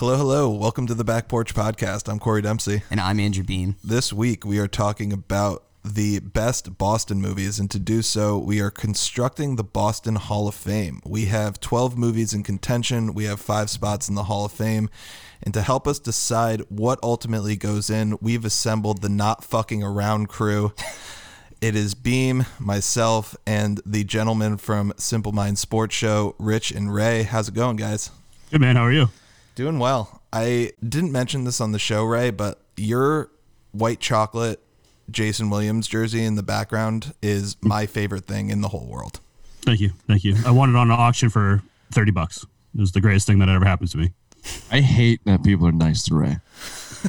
Hello, hello. Welcome to the Back Porch Podcast. I'm Corey Dempsey. And I'm Andrew Bean. This week we are talking about the best Boston movies, and to do so, we are constructing the Boston Hall of Fame. We have 12 movies in contention, we have five spots in the Hall of Fame. And to help us decide what ultimately goes in, we've assembled the not fucking around crew. It is Beam, myself, and the gentleman from Simple Mind Sports Show, Rich and Ray. How's it going, guys? Good man. How are you? Doing well. I didn't mention this on the show, Ray, but your white chocolate Jason Williams jersey in the background is my favorite thing in the whole world. Thank you. Thank you. I won it on an auction for 30 bucks. It was the greatest thing that ever happened to me. I hate that people are nice to Ray.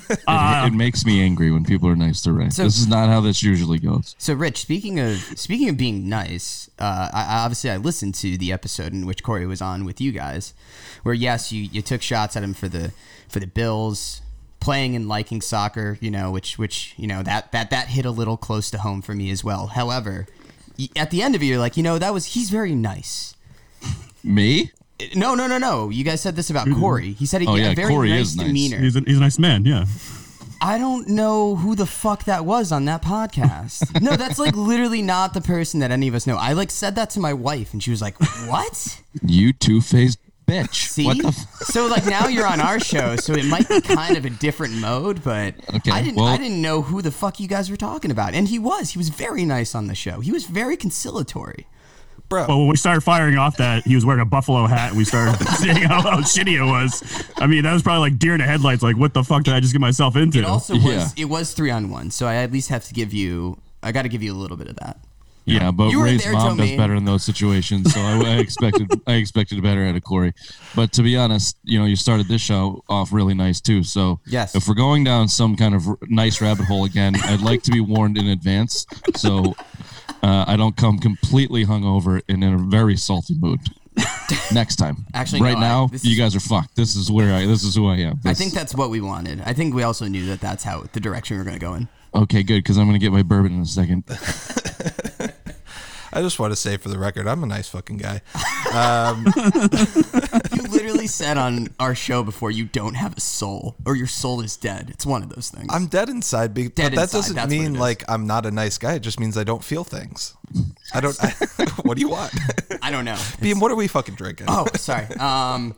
It, Uh, it makes me angry when people are nice to Ray. So- this is not how this usually goes. So, Rich, speaking of speaking of being nice, uh, I, I- obviously I listened to the episode in which Corey was on with you guys, where yes, you, you took shots at him for the for the Bills playing and liking soccer, you know, which which you know that that that hit a little close to home for me as well. However, at the end of it, you're like, you know, that was he's very nice. Me? No, no, no, no. You guys said this about mm-hmm. Corey. He said he Oh, had yeah, a very Corey nice nice. demeanor. he's, a, he's a nice man. Yeah. I don't know who the fuck that was on that podcast. no, that's like literally not the person that any of us know. I like said that to my wife, and she was like, "What?" You two faced bitch. See, What the f- so like now you're on our show, so it might be kind of a different mode, but Okay, I didn't. well- I didn't know who the fuck you guys were talking about, and he was. He was very nice on the show. He was very conciliatory. Bro, Well, when we started firing off that, he was wearing a buffalo hat, and we started seeing how, how shitty it was. I mean, that was probably like deer in the headlights. Like, what the fuck did I just get myself into? It also Yeah. was. It was three on one, so I at least have to give you. I got to give you a little bit of that. Yeah, but You Ray's there, mom Joe does better in those situations, so I, I expected I expected better out of Corey. But to be honest, you know, you started this show off really nice too. So Yes. if we're going down some kind of r- nice rabbit hole again, I'd like to be warned in advance, so uh, I don't come completely hungover and in a very salty mood. Next time. Actually, right no, now, this you guys are fucked. This is where I. This is who I am. I think that's what we wanted. I think we also knew that that's how the direction we are going to go in. Okay, good because I'm gonna get my bourbon in a second. I just want to say for the record, I'm a nice fucking guy. You literally said on our show before you don't have a soul or your soul is dead. It's one of those things. I'm dead inside, be- Dead but that inside, doesn't mean like I'm not a nice guy. It just means I don't feel things. I don't. I, what do you want? I don't know. Beam, what are we fucking drinking? oh, sorry. Um,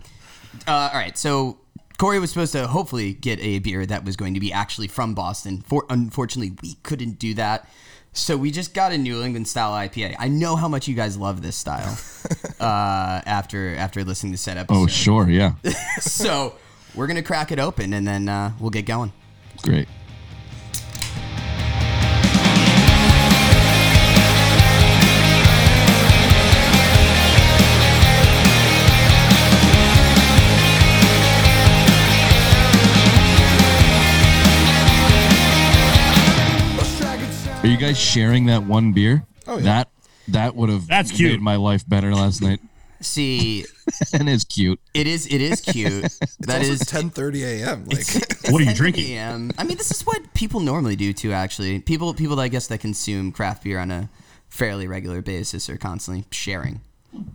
uh, all right. So Corey was supposed to hopefully get a beer that was going to be actually from Boston. For unfortunately, we couldn't do that. So we just got a New England style IPA. I know how much you guys love this style. uh, after after listening to set episode. Oh, sure, yeah, So we're gonna crack it open and then uh, we'll get going. great. Are you guys sharing that one beer? Oh, yeah. That that would have That's cute. made my life better last night, See, and it's cute. it is it is cute. That it's is also 10:30 a.m. Like What are you drinking? PM. I mean, this is what people normally do too. Actually, people people I guess that consume craft beer on a fairly regular basis are constantly sharing.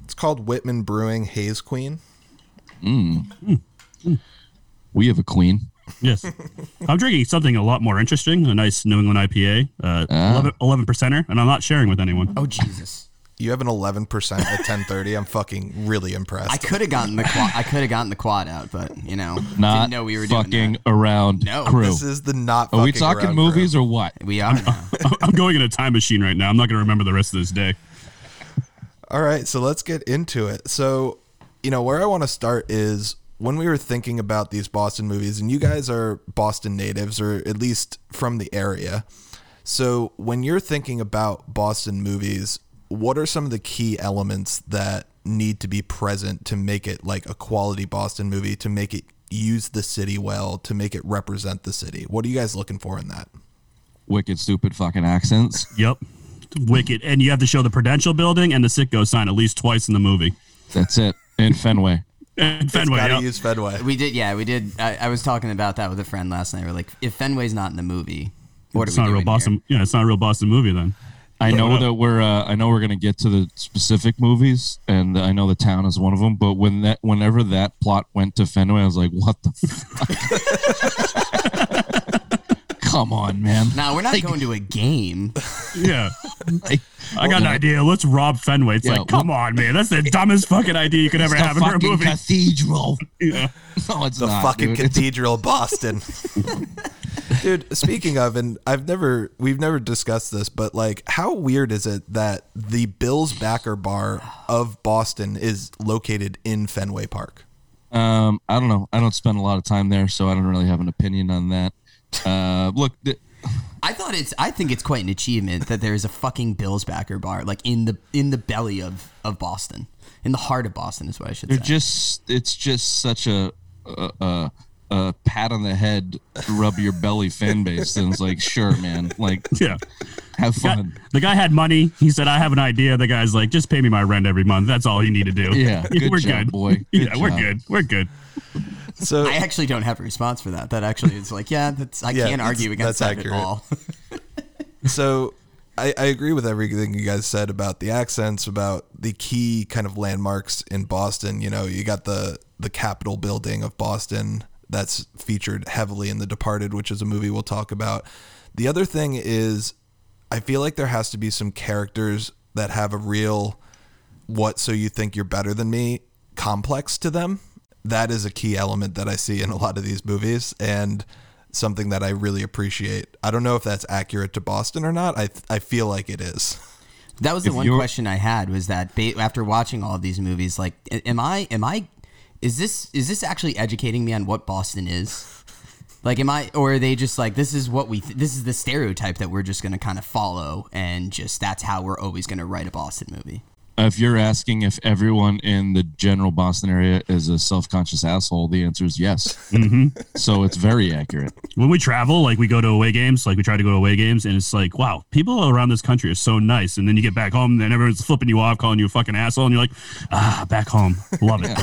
it's called Whitman Brewing Haze Queen. Mm. Mm. Mm. We have a queen. Yes. I'm drinking something a lot more interesting a nice New England IPA, uh, 11, 11 percenter, and I'm not sharing with anyone. Oh Jesus! You have an 11% at 10:30. I'm fucking really impressed. I could have gotten the quad, I could have gotten the quad out, but you know, Not didn't know we were doing fucking that. around No. crew. This is the not. Are we fucking talking around movies crew. or what? We are now. I'm going in a time machine right now. I'm not going to remember the rest of this day. All right, so let's get into it. So, you know, where I want to start is when we were thinking about these Boston movies, and you guys are Boston natives, or at least from the area. So, when you're thinking about Boston movies, what are some of the key elements that need to be present to make it like a quality Boston movie, to make it use the city well, to make it represent the city? What are you guys looking for in that? Wicked, stupid fucking accents. Yep. Wicked. And you have to show the Prudential building and the Citgo sign at least twice in the movie. That's it. In Fenway. And Fenway. Gotta yep. use Fenway. we did, yeah, we did. I, I was talking about that with a friend last night. We're like, if Fenway's not in the movie, what it's are we not a real doing Boston. Yeah, it's not a real Boston movie then. I know that we're uh, I know we're gonna get to the specific movies, and I know the town is one of them. But when that whenever that plot went to Fenway, I was like, "What the fuck? Come on, man! Now we're not going to a game. Yeah. Like, I got an idea. Let's rob Fenway. It's Yeah, like, come on, man. That's the dumbest fucking idea you could ever it's have the in a fucking movie. cathedral. Yeah. No, it's the not. fucking dude. It's- cathedral Boston. Dude, speaking of, and I've never, we've never discussed this, but like, how weird is it that the Bills backer bar of Boston is located in Fenway Park? Um, I don't know. I don't spend a lot of time there, so I don't really have an opinion on that. Uh, look, th- I thought it's. I think it's quite an achievement that there is a fucking Bills backer bar like in the in the belly of of Boston, in the heart of Boston is what I should they're say. just it's just such a a, a, a pat on the head, rub your belly fan base, and it's like, sure, man, like Yeah. have fun. the guy had money. He said, I have an idea. The guy's like, just pay me my rent every month. That's all you need to do. Yeah, good we're job, good. boy. Good yeah, we're good. We're good. So, I actually don't have a response for that. That actually is like, yeah, that's I Yeah, can't argue against that accurate. at all. so I, I agree with everything you guys said about the accents, about the key kind of landmarks in Boston. You know, you got the the Capitol building of Boston that's featured heavily in The Departed, which is a movie we'll talk about. The other thing is, I feel like there has to be some characters that have a real "what so you think you're better than me" complex to them. That is a key element that I see in a lot of these movies, and something that I really appreciate. I don't know if that's accurate to Boston or not. I I feel like it is. That was the If one question I had was that ba- after watching all of these movies, like, am I am I is this is this actually educating me on what Boston is? Like, am I or are they just like this is what we th- this is the stereotype that we're just gonna kind of follow and just that's how we're always gonna write a Boston movie? If you're asking if everyone in the general Boston area is a self-conscious asshole, the answer is yes. So it's very accurate. When we travel, like we go to away games, like we try to go to away games, and it's like, wow, people around this country are so nice. And then you get back home, and everyone's flipping you off, calling you a fucking asshole, and you're like, ah, back home, love it.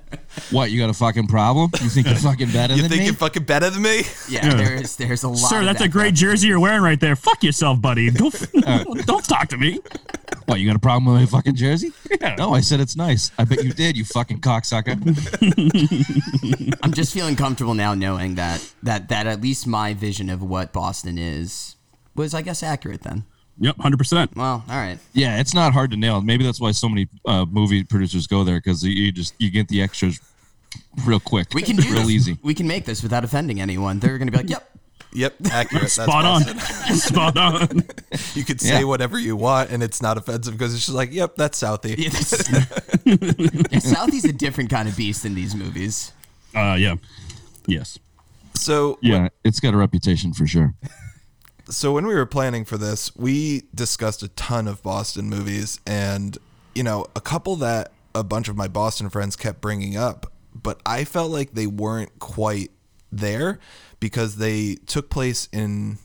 Which is nice. What, you got a fucking problem? You think you're fucking better You than think me? you're fucking better than me? Yeah, Yeah. there's there's a lot. Sir, of that's that a great jersey you're wearing right there. Fuck yourself, buddy. Don't don't talk to me. what, you got a problem with my fucking jersey? Yeah. No, I said it's nice. I bet you did, you fucking cocksucker. I'm just feeling comfortable now knowing that that that at least my vision of what Boston is was, I guess, accurate. Then, Yep, hundred percent. well, all right. Yeah, it's not hard to nail. Maybe that's why so many uh, movie producers go there because you just you get the extras real quick. We can do real this. easy. We can make this without offending anyone. They're going to be like, "Yep, Yep, accurate. That's Spot on. Spot on. You could say Yeah. whatever you want, and it's not offensive because it's just like, yep, that's Southie. Yeah, this- Southie's a different kind of beast in these movies. Uh, yeah. Yes. So Yeah, it's got a reputation for sure. so when we were planning for this, we discussed a ton of Boston movies, and you know, a couple that a bunch of my Boston friends kept bringing up, but I felt like they weren't quite there because they took place in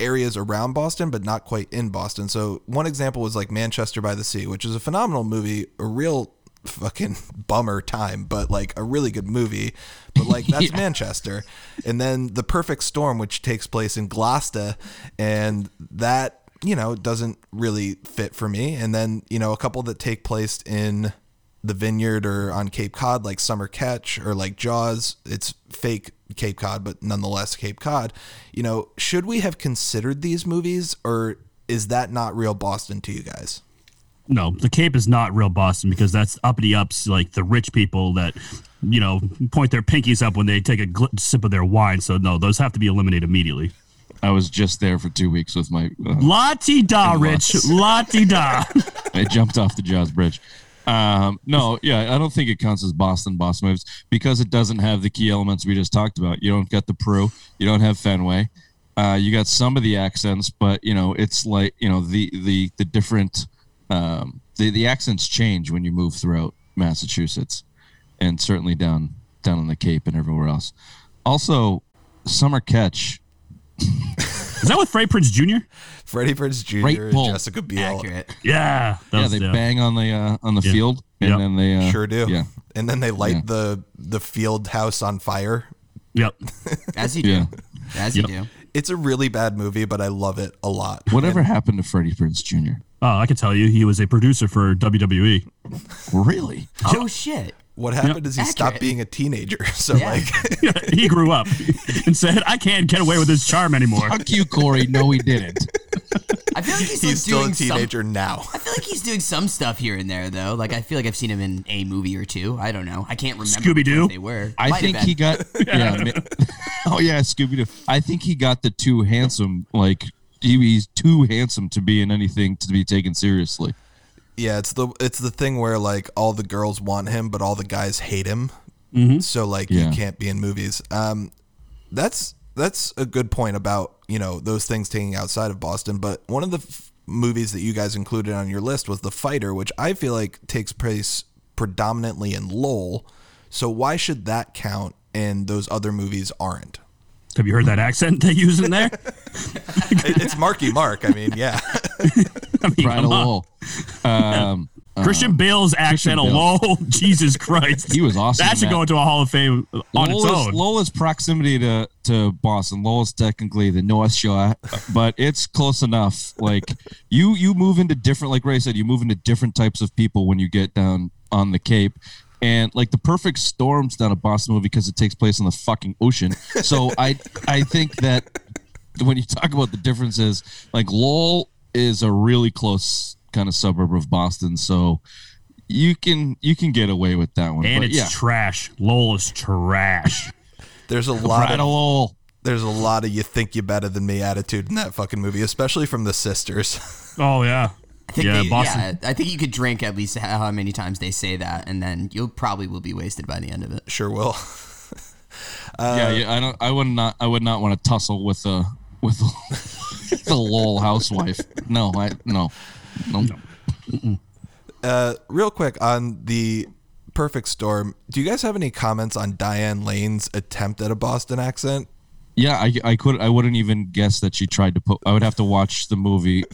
areas around Boston, but not quite in Boston. So one example was like Manchester by the Sea, which is a phenomenal movie, a real fucking bummer time, but like a really good movie. But like that's Yeah. Manchester. And then The Perfect Storm, which takes place in Gloucester, and that, you know, doesn't really fit for me. And then, you know, a couple that take place in the vineyard or on Cape Cod, like Summer Catch or like Jaws. It's fake Cape Cod, but nonetheless Cape Cod. You know, should we have considered these movies or is that not real Boston to you guys? No, the Cape is not real Boston because that's uppity ups, like the rich people that, you know, point their pinkies up when they take a gl- sip of their wine. So no, those have to be eliminated immediately. I was just there for two weeks with my. Uh, Lottie da, Rich. Lottie da. I jumped off the Jaws Bridge. Um, no, yeah, I don't think it counts as Boston Boston movies because it doesn't have the key elements we just talked about. You don't get the Pru, you don't have Fenway. Uh, you got some of the accents, but you know it's like you know the the the different um, the the accents change when you move throughout Massachusetts, and certainly down down on the Cape and everywhere else. Also, Summer Catch. Is that with Freddie Prinze Jr.? Freddie Prinze Jr. Great and pull. Jessica Biel. Accurate. Yeah. that Yeah, was- they bang on the uh, on the Yeah. field, and Yep. then they uh, Sure do. Yeah, And then they light Yeah. the the field house on fire. Yep. As you do. Yeah. As you do. It's a really bad movie, but I love it a lot. Whatever happened to Freddie Prinze Jr.? Oh, I can tell you, he was a producer for. WWE. Really? Oh shit. What happened is he stopped being a teenager. So Yeah. like he grew up and said, "I can't get away with this charm anymore." Fuck you, Corey. No, he didn't. I feel like he's, he's still doing a teenager now. Some, I feel like he's doing some stuff here and there though. Like I feel like I've seen him in a movie or two. I don't know. I can't remember. which Scooby-Doo? ones They were. I Might think he got. Yeah. ma- oh yeah, Scooby Doo. I think he got the too handsome. Like he, he's too handsome to be in anything to be taken seriously. Yeah, it's the it's the thing where like all the girls want him, but all the guys hate him. So like Yeah. you can't be in movies. Um, that's that's a good point about you know those things taking outside of Boston. But one of the f- movies that you guys included on your list was The Fighter, which I feel like takes place predominantly in Lowell. So why should that count and those other movies aren't? Have you heard that accent they use in there? It's Marky Mark. I mean, yeah. I mean, Brian. Lowell. Um, Christian Bale's accent Bale. alone, Jesus Christ, He was awesome That should that. go into a Hall of Fame on its own. Lowell's proximity to, to Boston. Lowell's technically the North Shore, but it's close enough. Like you, you move into different. Like Ray said, you move into different types of people when you get down on the Cape. And like the perfect storm's not a Boston movie because it takes place in the fucking ocean. So I, I think that when you talk about the differences, like Lowell is a really close kind of suburb of Boston. So you can you can get away with that one. and but it's yeah, trash. Lowell is trash. There's a lot Brad of Lowell. there's a lot of you think you better than me attitude in that fucking movie, especially from the sisters. oh yeah, I think yeah, they- Boston. yeah, I think you could drink at least how many times they say that, and then you'll probably will be wasted by the end of it. sure will. yeah, yeah, I don't. I would not. I would not want to tussle with a with the Lowell housewife. No, I no, no. Uh, real quick on the Perfect Storm, do you guys have any comments on Diane Lane's attempt at a Boston accent? Yeah, I, I could. I wouldn't even guess that she tried to put. I would have to watch the movie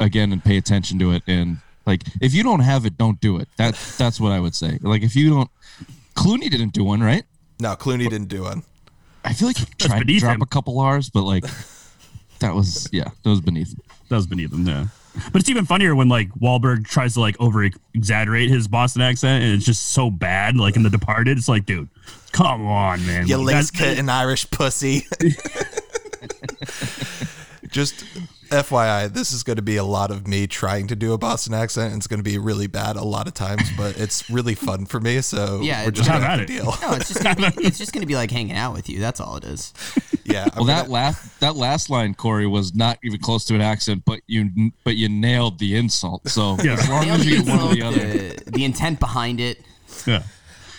again and pay attention to it. And like, if you don't have it, don't do it. That that's what I would say. Like, if you don't, Clooney didn't do one, right? No, Clooney didn't do one. I feel like he tried to drop him. a couple R's, but like, that was yeah, that was beneath. him. that was beneath him. Yeah, but it's even funnier when like Wahlberg tries to like over exaggerate his Boston accent, and it's just so bad. Like in The Departed, it's like, dude, come on, man. You Like, lace that's- kitten Irish pussy. Just FYI, this is going to be a lot of me trying to do a Boston accent. And it's going to be really bad a lot of times, but it's really fun for me. So Yeah, we're just going to Have have at to it. deal. No, it's just gonna be, it's just gonna be like hanging out with you. That's all it is. Yeah. I'm Well, that gonna- last that last line, Corey, was not even close to an accent, but you but you nailed the insult. So Yeah. as long as you get one or the other, the, the intent behind it. Yeah.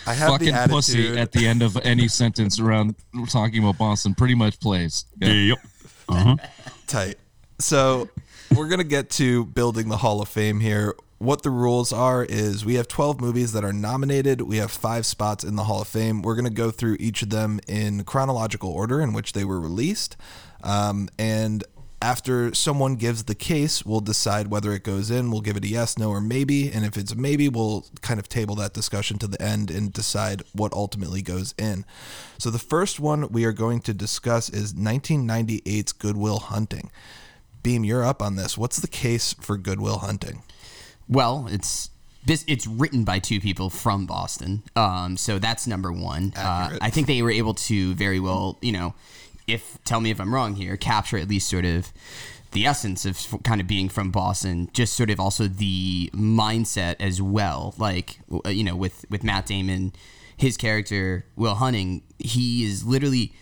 I have fucking the pussy at the end of any sentence around talking about Boston pretty much plays. Yeah. Yep. Uh-huh. tight. So we're gonna get to building the Hall of Fame here. What the rules are is we have 12 movies that are nominated. We have five spots in the Hall of Fame. We're gonna go through each of them in chronological order in which they were released, um, and after someone gives the case, we'll decide whether it goes in. We'll give it a yes, no, or maybe. And if it's maybe, we'll kind of table that discussion to the end and decide what ultimately goes in. So the first one we are going to discuss is 1998's Good Will Hunting. Beam, you're up on this. What's the case for Good Will Hunting? Well, it's this. It's written by two people from Boston, um, so that's number one. Uh, I think they were able to very well, you know, if tell me if I'm wrong here, capture at least sort of the essence of kind of being from Boston, just sort of also the mindset as well. Like you know, with with Matt Damon, his character Will Hunting, he is literally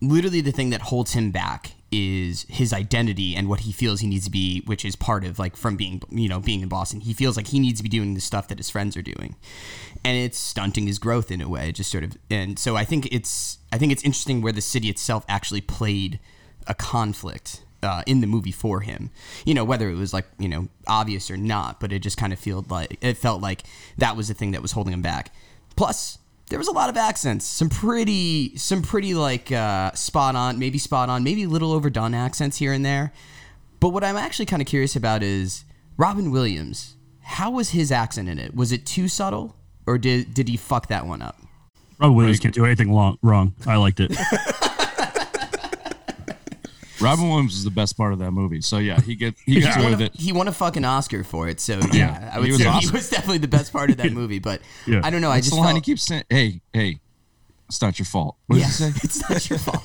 literally the thing that holds him back is his identity and what he feels he needs to be which is part of like from being you know being in boston. He feels like he needs to be doing the stuff that his friends are doing. And it's stunting his growth in a way just sort of and so i think it's i think it's interesting where the city itself actually played a conflict uh, in the movie for him. You know whether it was like you know obvious or not but it just kind of felt like it felt like that was the thing that was holding him back. Plus there was a lot of accents. Some pretty some pretty like uh, spot on maybe spot on maybe a little overdone accents here and there. But what i'm actually kind of curious about is robin williams. How was his accent in it? Was it too subtle or did did he fuck that one up? Robin Williams can't do anything long, wrong. I liked it. Robin Williams is the best part of that movie. So yeah, he gets he gets away with it. He won a fucking Oscar for it, so yeah, I would he was say he was definitely the best part of that movie. But Yeah. I don't know. I just the line he keeps saying. Hey, hey, it's not your fault. What yeah, did he say? it's not your fault.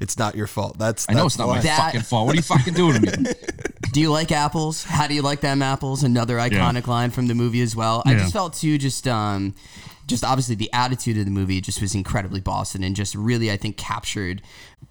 It's not your fault. That's I know it's not my. That- fucking fault. What are you fucking doing to me? Do you like apples? How do you like them apples? Another iconic line from the movie as well. I just felt too just um just obviously the attitude of the movie just was incredibly Boston and just really I think captured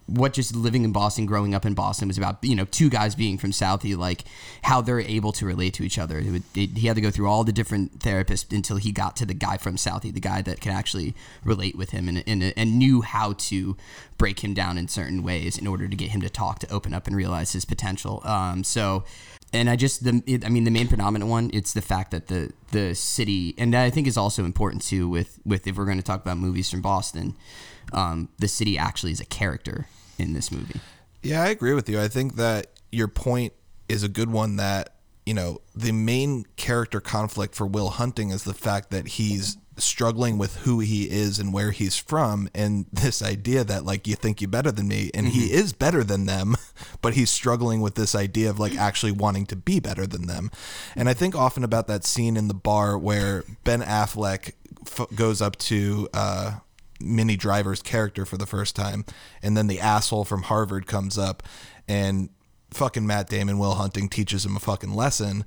what just living in Boston, growing up in Boston was about. You know, two guys being from Southie, like how they're able to relate to each other. It would, it, he had to go through all the different therapists until he got to the guy from Southie, the guy that could actually relate with him and, and, and knew how to break him down in certain ways in order to get him to talk, to open up and realize his potential. Um, so and I just the it, I mean the main predominant one it's the fact that the the city and I think is also important too with with if we're going to talk about movies from Boston, um, the city actually is a character in this movie. Yeah, I agree with you. I think that your point is a good one that, you know, the main character conflict for Will Hunting is the fact that he's struggling with who he is and where he's from and this idea that like you think you're better than me and he is better than them but he's struggling with this idea of like actually wanting to be better than them and i think often about that scene in the bar where ben affleck f- goes up to uh Minnie Driver's character for the first time, and then the asshole from Harvard comes up, and fucking Matt Damon, Will Hunting teaches him a fucking lesson,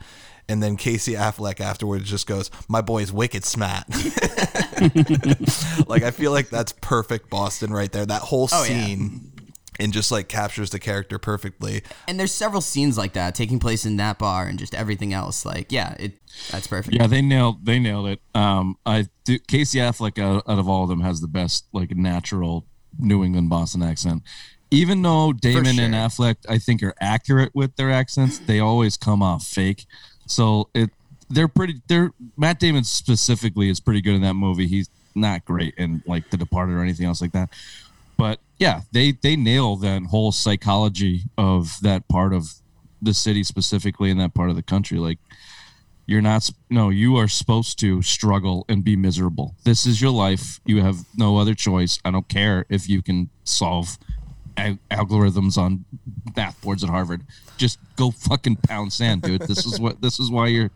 and then Casey Affleck afterwards just goes, "My boy's wicked smart." like I feel like that's perfect Boston right there. That whole Oh, yeah. Scene. And just like captures the character perfectly. And there's several scenes like that taking place in that bar and just everything else. Like yeah, it that's perfect. Yeah, they nailed they nailed it. Um, I do, Casey Affleck out, out of all of them has the best like natural New England Boston accent. Even though Damon and. Affleck I think are accurate with their accents, they always come off fake. So it they're pretty. They're Matt Damon specifically is pretty good in that movie. He's not great in like The Departed or anything else like that. But yeah, they they nail that whole psychology of that part of the city specifically in that part of the country. Like you're not no you are supposed to struggle and be miserable. This is your life. You have no other choice. I don't care if you can solve algorithms on math boards at harvard. Just go fucking pound sand dude. This is what this is why you're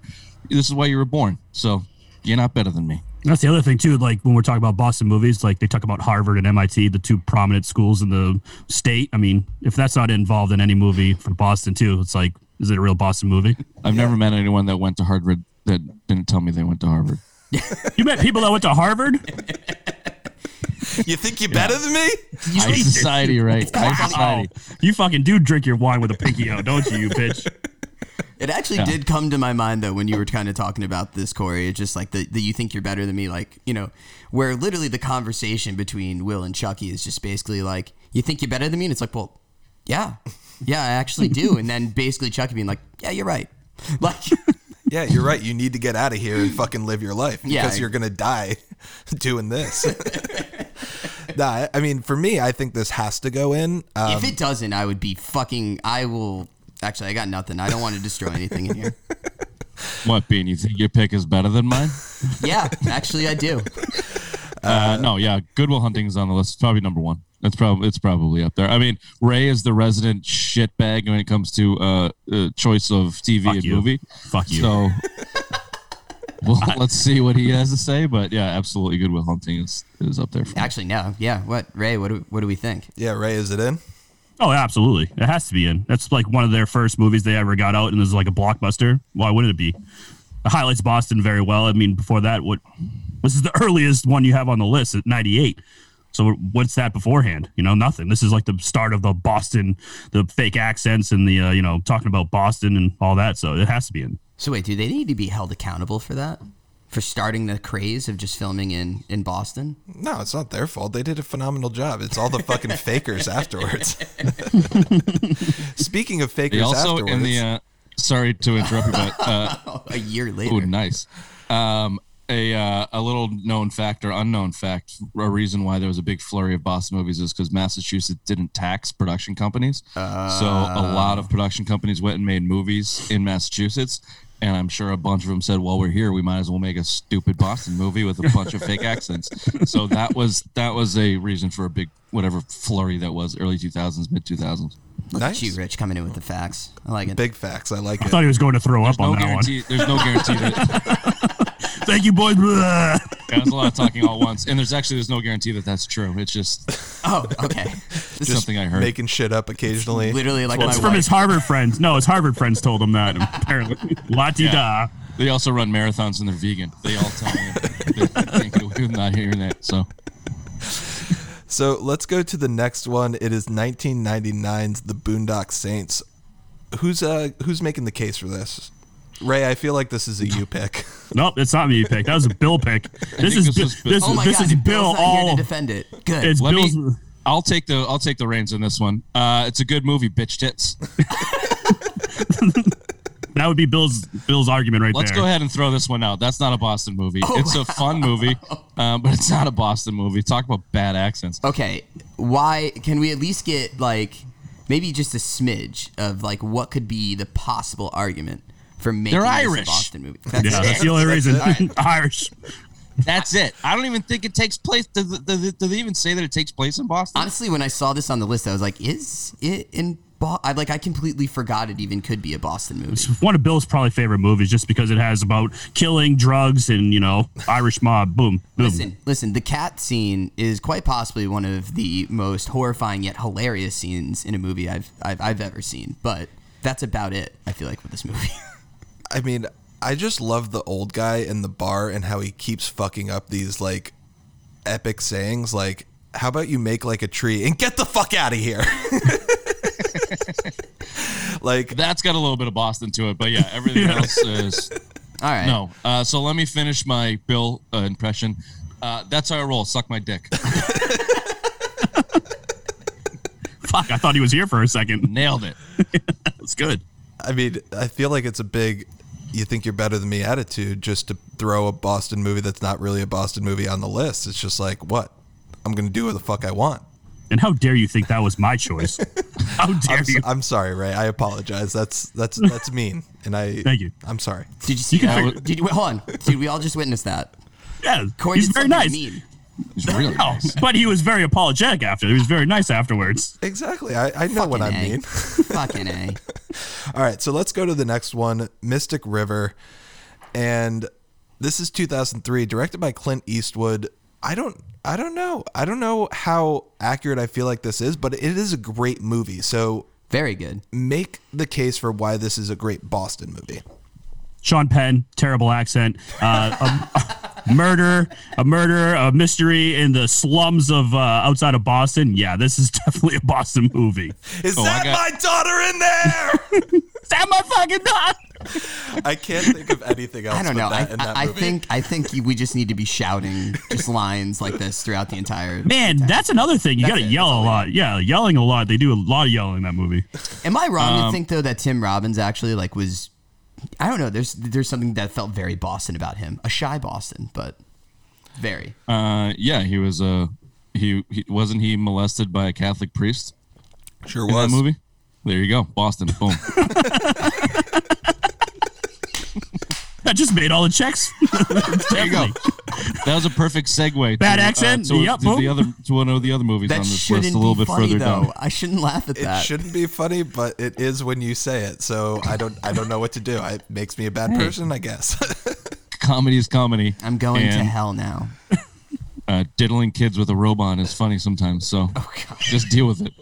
this is why you were born. So you're not better than me That's the other thing too. Like when we're talking about Boston movies, like they talk about Harvard and MIT, the two prominent schools in the state. I mean, if that's not involved in any movie for Boston too, it's like, is it a real Boston movie? i've never met anyone that went to harvard that didn't tell me they went to harvard You met people that went to Harvard? You think you're better than me? high society right high Wow. society You fucking do drink your wine with a pinky out, don't you, you bitch? It actually did come to my mind though when you were kind of talking about this, Corey. It's just like the, the you think you're better than me, like you know, where literally the conversation between Will and Chucky is just basically like, you think you're better than me, and it's like, well, yeah, yeah, I actually do, and then basically Chucky being like, yeah, you're right, like, Yeah, you're right. You need to get out of here and fucking live your life because Yeah. you're gonna die doing this. nah, I- I mean, for me, I think this has to go in. Um, if it doesn't, I would be fucking. I will. Actually, I got nothing. I don't want to destroy anything in here. what bean you think your pick is better than mine Yeah, actually, I do. Uh, no, yeah, Good Will Hunting is on the list. It's probably number one. It's probably it's probably up there. I mean, Ray is the resident shitbag when it comes to uh, uh choice of TV Fuck and you. movie. Fuck you. So, well, let's see what he has to say. But yeah, absolutely, Good Will Hunting is is up there. For me. Actually, no. Yeah. What Ray? What do what do we think? yeah, Ray, is it in? Oh, absolutely. It has to be in. That's like one of their first movies they ever got out, and it was like a blockbuster. Why wouldn't it be? It highlights Boston very well. I mean, before that, what this is the earliest one you have on the list at '98. So what's that beforehand? You know, nothing. This is like the start of the Boston, the fake accents and the uh, you know talking about Boston and all that. So it has to be in. So wait, do they need to be held accountable for that? For starting the craze of just filming in in Boston? No, it's not their fault. They did a phenomenal job. It's all the fucking fakers afterwards. Speaking of fakers They also afterwards, in the uh, sorry to interrupt you, but uh, a year later. oh, nice. Um, a uh, a little known fact or unknown fact, a reason why there was a big flurry of Boston movies is because Massachusetts didn't tax production companies. so a lot of production companies went and made movies in Massachusetts. And I'm sure a bunch of them said, "Well, we're here. We might as well make a stupid Boston movie with a bunch of fake accents." So that was that was a reason for a big whatever flurry that was, early 2000s, mid 2000s. Look Nice. at you, Rich, coming in with the facts. I like it. Big facts. I like I it. thought he was going to throw up No on that guarantee. There's no guarantee that one. Thank you, boys. Blah. yeah, there's a lot of talking all at once, and there's actually there's no guarantee that that's true. It's just Oh, okay. it's something I heard. Making shit up occasionally. Literally like It's my from wife. his Harvard friends. No, his Harvard friends told him that. Apparently, la di da. They also run marathons and they're vegan. They all tell me they can't get away with not hearing that. So So let's go to the next one. It is 1999's The Boondock Saints. Who's uh who's making the case for this? Ray, I feel like this is a you pick. Nope, it's not me you picked. That was a Bill pick. This is this Bi- Bill. this, Oh my this god, is Bill's Bill not here all. to defend it. Good. It's let Bill's. me. I'll take the I'll take the reins on this one. Uh, it's a good movie, bitch tits. That would be Bill's Bill's argument right there. Let's go ahead and throw this one out. That's not a Boston movie. it's a fun movie, um, but it's not a Boston movie. Talk about bad accents. Okay, why can we at least get like maybe just a smidge of like what could be the possible argument for making They're this Irish. Boston movie? That's Yeah, it. that's the only reason. Irish. That's it. I don't even think it takes place. Do, does, does they even say that it takes place in Boston? Honestly, when I saw this on the list, I was like, "Is it in?" Boston?" I like I completely forgot it even could be a Boston movie. It's one of Bill's probably favorite movies, just because it has about killing, drugs, and you know Irish mob. Boom, boom. Listen, listen. The cat scene is quite possibly one of the most horrifying yet hilarious scenes in a movie I've I've, I've ever seen. But that's about it. I feel like with this movie. I mean, I just love the old guy in the bar and how he keeps fucking up these like epic sayings like how about you make like a tree and get the fuck out of here? like That's got a little bit of Boston to it, but yeah, everything else is All right. no. Uh, so let me finish my Bill uh, impression. Uh, that's how I roll. Suck my dick. Fuck, I thought he was here for a second. Nailed it. That's good. I mean, I feel like it's a big you think you're better than me attitude just to throw a Boston movie that's not really a Boston movie on the list. It's just like, what? I'm going to do what the fuck I want. And how dare you think that was my choice? How dare I'm, you? I'm sorry, Ray. I apologize. That's that's that's mean. And I Thank you. I'm sorry. Did you see can that? figure- Did you wait, hold on? Did we all just witness that? Yeah, Corey he's did very nice. mean. It's really No, nice. but he was very apologetic after. He was very nice afterwards. Exactly. I, I know what I mean. Fucking a. All right, so let's go to the next one, Mystic River, and this is 2003, directed by Clint Eastwood. I don't, I don't know, I don't know how accurate I feel like this is, but it is a great movie. So Very good. make the case for why this is a great Boston movie. Sean Penn, terrible accent. Uh, a, murder, a murder, a mystery in the slums of uh, outside of Boston. Yeah, this is definitely a Boston movie. Is Oh, that got- my daughter in there? Is that my fucking dog? I can't think of anything else. I don't with know. I, in that I, I think I think we just need to be shouting just lines like this throughout the entire. Man, that's another thing. You got to yell a lot. Yeah, yelling a lot. They do a lot of yelling in that movie. Am I wrong Um, to think though that Tim Robbins actually like was? I don't know. There's there's something that felt very Boston about him. A shy Boston, but very. Uh, yeah, he was Uh, he, he wasn't he molested by a Catholic priest sure in was. that movie. There you go, Boston. Boom. That just made all the checks. there you go. That was a perfect segue. Bad to, accent? Uh, to, Yep, to the other to one of the other movies That on this list a little bit funny further though. down. I shouldn't laugh at It that. It shouldn't be funny, but it is when you say it. So I don't, I don't know what to do. It makes me a bad person, I guess. Comedy is comedy. I'm going to hell now. Uh, diddling kids with a robot is funny sometimes. So Oh just deal with it.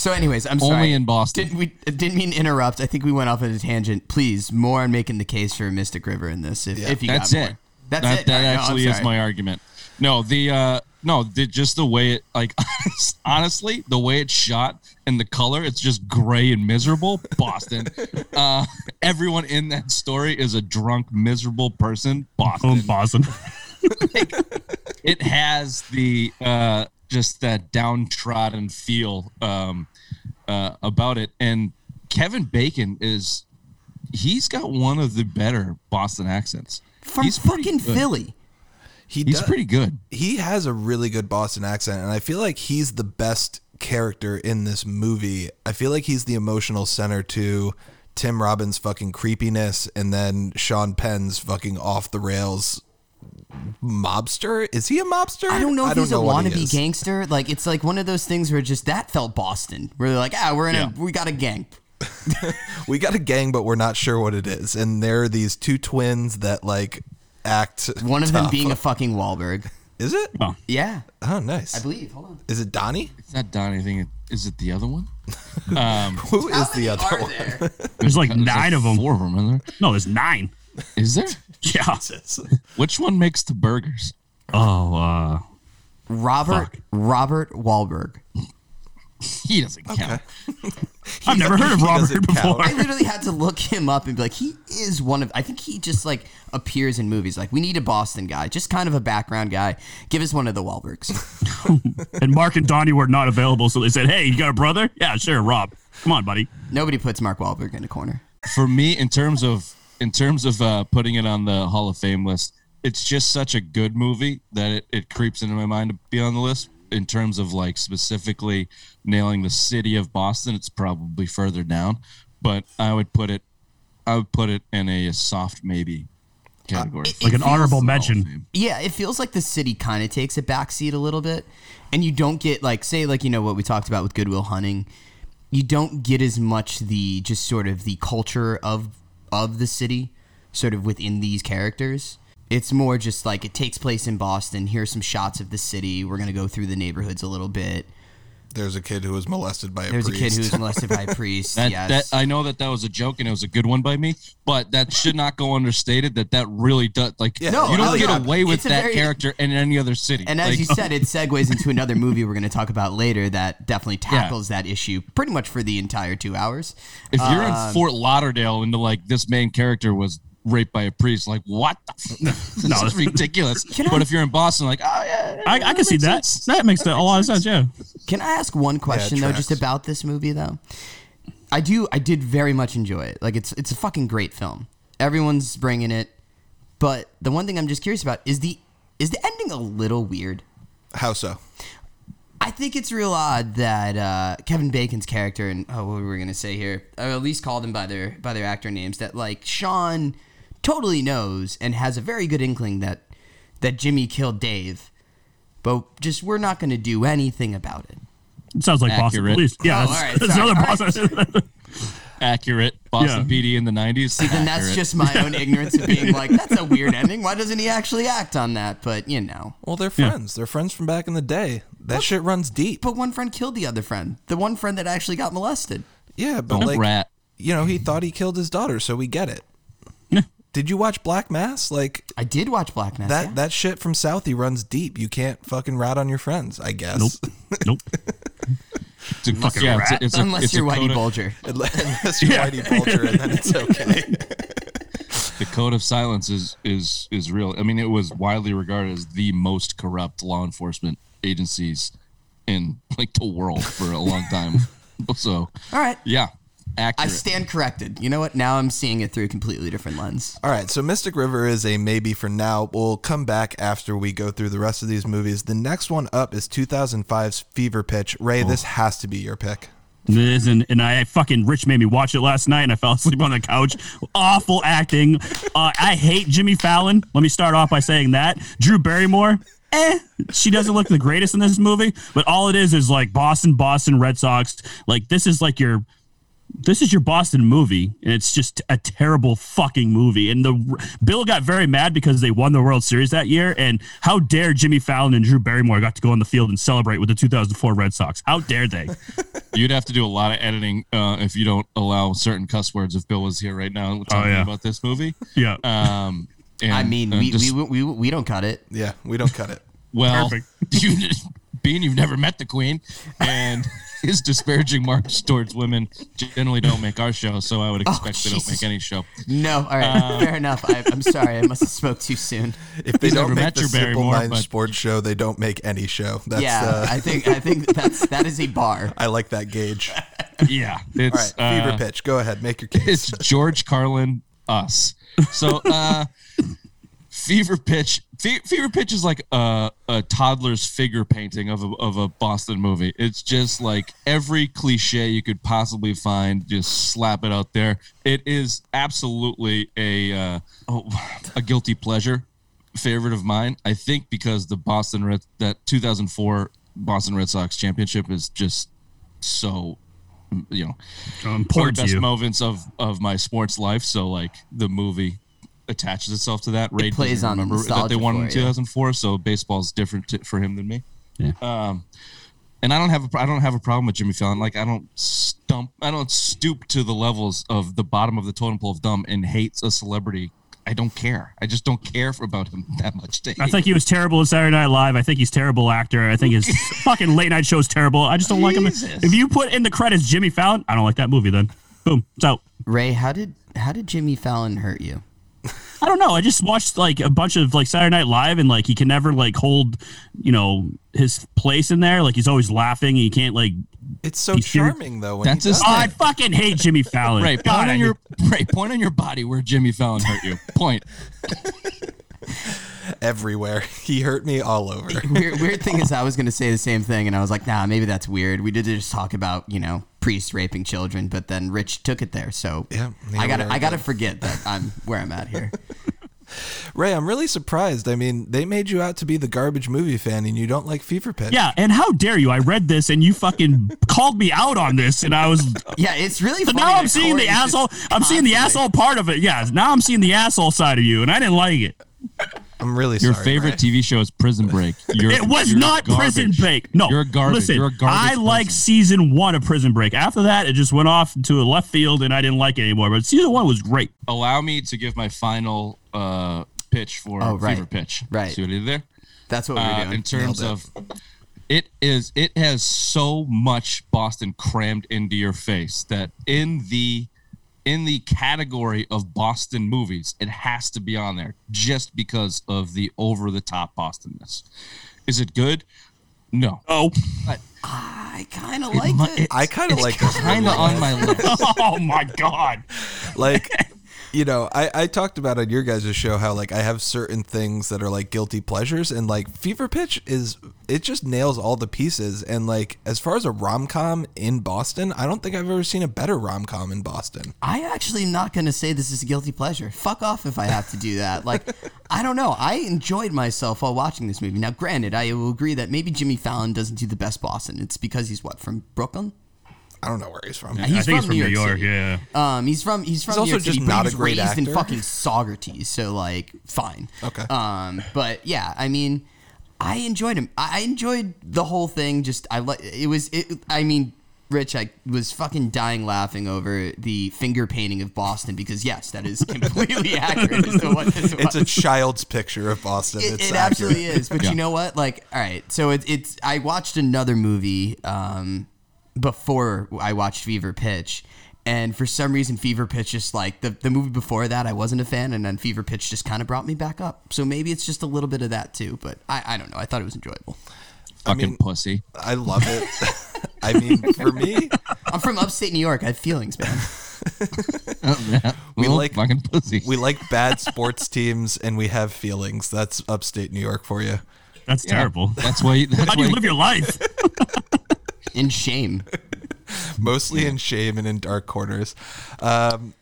So, anyways, I'm sorry. Only in Boston. Didn't we didn't mean to interrupt. I think we went off on a tangent. Please, more on making the case for Mystic River in this. If, if you That's got more. it. That's that, it. That All right, no, I'm actually is sorry. my argument. No, the uh no, the, just the way it like honestly, the way it's shot and the color, it's just gray and miserable. Boston. uh everyone in that story is a drunk, miserable person. Boston. Boom, Boston. it has the uh just that downtrodden feel um uh about it and Kevin Bacon is he's got one of the better Boston accents. from he's pretty fucking good. Philly. he He's does- pretty good. he has a really good Boston accent, and I feel like he's the best character in this movie. I feel like he's the emotional center to Tim Robbins' fucking creepiness, and then Sean Penn's fucking off the rails mobster. Is he a mobster? I don't know if he's a what he wannabe gangster. Like it's like one of those things where just that felt Boston. Where they're like, ah, we're in Yeah. a we got a gang. We got a gang, but we're not sure what it is. And there are these two twins that like act. One of them being a fucking Wahlberg. Is it? Well, Yeah, Oh, nice. I believe. Hold on. Is it Donnie? It's not Donnie. I think it, is it the other one? Who is the other one? there? there's like There's nine like of them. Four of them, isn't there? No, there's nine. Is there? Yeah. Which one makes the burgers? Oh, uh, Robert Fuck. Robert Wahlberg. He doesn't count. I've never heard of he Robert doesn't count. before. I literally had to look him up and be like, he is one of. I think he just like appears in movies. Like we need a Boston guy, just kind of a background guy. Give us one of the Wahlbergs. and Mark and Donnie were not available, so they said, "Hey, you got a brother? Yeah, sure, Rob. Come on, buddy." Nobody puts Mark Wahlberg in a corner. For me, in terms of in terms of uh, putting it on the Hall of Fame list, it's just such a good movie that it, it creeps into my mind to be on the list. In terms of like specifically nailing the city of Boston, it's probably further down, but I would put it, I would put it in a soft maybe category. it- Like an honorable mention. Yeah, it feels like the city kind of takes a backseat a little bit, and you don't get like say like you know what we talked about with Good Will Hunting. You don't get as much the just sort of the culture of of the city, sort of within these characters. It's more just like it takes place in Boston. Here's some shots of the city. We're gonna go through the neighborhoods a little bit. There's a kid who was molested by a There's a priest. kid who was molested by a priest. That, yes. that I know that that was a joke and it was a good one by me, but that should not go understated. That that really does like Yeah, No, you don't get yeah. away with It's that very- character in any other city. And as Like, you said, it segues into another movie we're going to talk about later that definitely tackles that issue pretty much for the entire two hours. if you're Um, in Fort Lauderdale and the, like this main character was raped by a priest, like what? The f- this No. is ridiculous. Can I- but if you're in Boston, like oh yeah, I, I can see that. sense. That makes a lot of sense. Yeah. Can I ask one question though, just about this movie though? I do. I did very much enjoy it. Like it's it's a fucking great film. Everyone's bringing it, but the one thing I'm just curious about is the is the ending a little weird. How so? I think it's real odd that uh, Kevin Bacon's character and oh, what were we gonna say here? I at least called them by their by their actor names. That like Sean totally knows and has a very good inkling that that Jimmy killed Dave, but just we're not gonna do anything about it. It sounds like Boston Accurate. Police. Yeah, Oh, that's, all right, that's sorry, another all Boston. accurate. Boston Yeah. PD in the '90s. See, then that's just my own ignorance of being like, that's a weird ending. Why doesn't he actually act on that? But you know. Well, they're friends. They're friends from back in the day. That shit runs deep. But one friend killed the other friend. The one friend that actually got molested. Yeah, but Don't like rat. you know, he thought he killed his daughter, so we get it. Yeah. Did you watch Black Mass? Like I did watch Black Mass. that yeah. that shit from Southie runs deep. You can't fucking rat on your friends, I guess. Nope. Nope. It's a, fucking yeah, it's a- rat. it's a- Unless it's you're Whitey of- Bulger. Unless you're Whitey Bulger, and then it's okay. the code of silence is is is real. I mean, it was widely regarded as the most corrupt law enforcement agencies in like the world for a long time. so, All right. yeah, I stand corrected. You know what? Now I'm seeing it through a completely different lens. All right, so Mystic River is a maybe for now. We'll come back after we go through the rest of these movies. The next one up is 2005's Fever Pitch. Ray, this has to be your pick. It is, and, and I fucking Rich made me watch it last night, and I fell asleep on the couch. Awful acting. Uh, I hate Jimmy Fallon. Let me start off by saying that. Drew Barrymore. Eh, she doesn't look the greatest in this movie, but all it is is like Boston, Boston Red Sox. Like this is like your this is your Boston movie, and it's just a terrible fucking movie. And the Bill got very mad because they won the World Series that year. And how dare Jimmy Fallon and Drew Barrymore got to go on the field and celebrate with the 2004 Red Sox? How dare they? You'd have to do a lot of editing uh, if you don't allow certain cuss words. If Bill was here right now talking yeah. about this movie, Yeah. um, and, I mean, we, just- we, we, we don't cut it. Yeah, we don't cut it. well, Perfect. you, being you've never met the Queen, and his disparaging marks towards women generally don't make our show. So I would expect they don't Oh, make any show. No. All right. Uh, Fair enough. I, I'm sorry. I must have spoke too soon. If they don't make met the Simple Barrymore, Minds but- Sports Show, they don't make any show. That's yeah. uh, I think I think that's that is a bar. I like that gauge. Yeah, it's right, Fever uh, Pitch. Go ahead, make your case. it's George Carlin us. So uh Fever Pitch Fe- Fever Pitch is like a, a toddler's figure painting of a, of a Boston movie. It's just like every cliche you could possibly find, just slap it out there. It is absolutely a uh, oh, a guilty pleasure favorite of mine. I think because the Boston Red that 2004 Boston Red Sox championship is just so you know one of important the best you. moments of of my sports life. So like the movie attaches itself to that. Ray plays doesn't on remember that they nostalgia won in it, yeah. 2004. So baseball's different t- for him than me. Yeah. Um, and I don't have a, I don't have a problem with Jimmy Fallon. Like I don't stump I don't stoop to the levels of the bottom of the totem pole of dumb and hates a celebrity. I don't care. I just don't care for about him that much. To I think he was terrible in Saturday Night Live. I think he's terrible actor. I think his fucking late night show is terrible. I just don't like him. If you put in the credits Jimmy Fallon, I don't like that movie. Then boom, it's out. Ray, how did how did Jimmy Fallon hurt you? I don't know. I just watched like a bunch of like Saturday Night Live, and like he can never like hold, you know, his place in there. Like he's always laughing. And he can't like. It's so He's here- charming though when That's he his does Oh. I fucking hate Jimmy Fallon. Ray, God, point I on your Ray, point on your body where Jimmy Fallon hurt you. Point. everywhere. He hurt me all over. weird, weird thing is, I was going to say the same thing, and I was like, nah, maybe that's weird. We did just talk about you know priests raping children, but then Rich took it there, so Yeah, I got to I got to forget that I'm where I'm at here. Ray, I'm really surprised. I mean, they made you out to be the garbage movie fan, and you don't like Fever Pitch. Yeah, and how dare you? I read this and you fucking called me out on this, and I was. Yeah, it's really. So funny now I'm that seeing the asshole. I'm seeing the asshole part of it. Yeah, now I'm seeing the asshole side of you, and I didn't like it. I'm really sorry. Your sorry. favorite Ray. TV show is Prison Break. You're, It was you're not garbage. Prison Break. No, you're garbage. Listen, you're a garbage. I like season one of Prison Break. After that, it just went off to a left field, and I didn't like it anymore. But season one was great. Allow me to give my final uh, pitch for Oh, right. Fever Pitch. Right. See what I did there? That's what we're Uh, doing. in terms of it is it has so much Boston crammed into your face that in the in the category of Boston movies, it has to be on there just because of the over the top Bostonness. Is it good? No. Oh, I kind of like it. I kind of like this. Kind of on my list. oh my God! like you know I, I talked about on your guys' show how like i have certain things that are like guilty pleasures and like fever pitch is it just nails all the pieces and like as far as a rom-com in boston i don't think i've ever seen a better rom-com in boston I actually am not going to say this is a guilty pleasure. Fuck off if I have to do that. Like, I don't know. I enjoyed myself while watching this movie. Now, granted, I will agree that maybe Jimmy Fallon doesn't do the best Boston. It's because he's what from Brooklyn. I don't know where he's from He's I think it's from New York. City. Yeah. Um, he's from he's from He's New also York just but not he a great raised in actor. fucking Saugerties, so like fine. Okay. Um, but yeah, I mean, I enjoyed him. I I enjoyed the whole thing. Just I like it was it. I mean, Rich, I was fucking dying laughing over the finger painting of Boston because yes, that is completely accurate as to what this was. it's a child's picture of boston It, it's it absolutely accurate. is. But Yeah. you know what? Like, all right. So it's it's. I watched another movie um, before I watched Fever Pitch, and for some reason, Fever Pitch just like the the movie before that, I wasn't a fan, and then Fever Pitch just kind of brought me back up. So maybe it's just a little bit of that too. But I I don't know. I thought it was enjoyable. Fucking mean- pussy. i love it i mean for me I'm from upstate New York. I have feelings, man. Oh, we Little like- fucking pussy. we like bad sports teams and we have feelings that's upstate new york for you That's Yeah. terrible. That's why. That's How do why you live your life? In shame. mostly in shame and in dark corners. Um,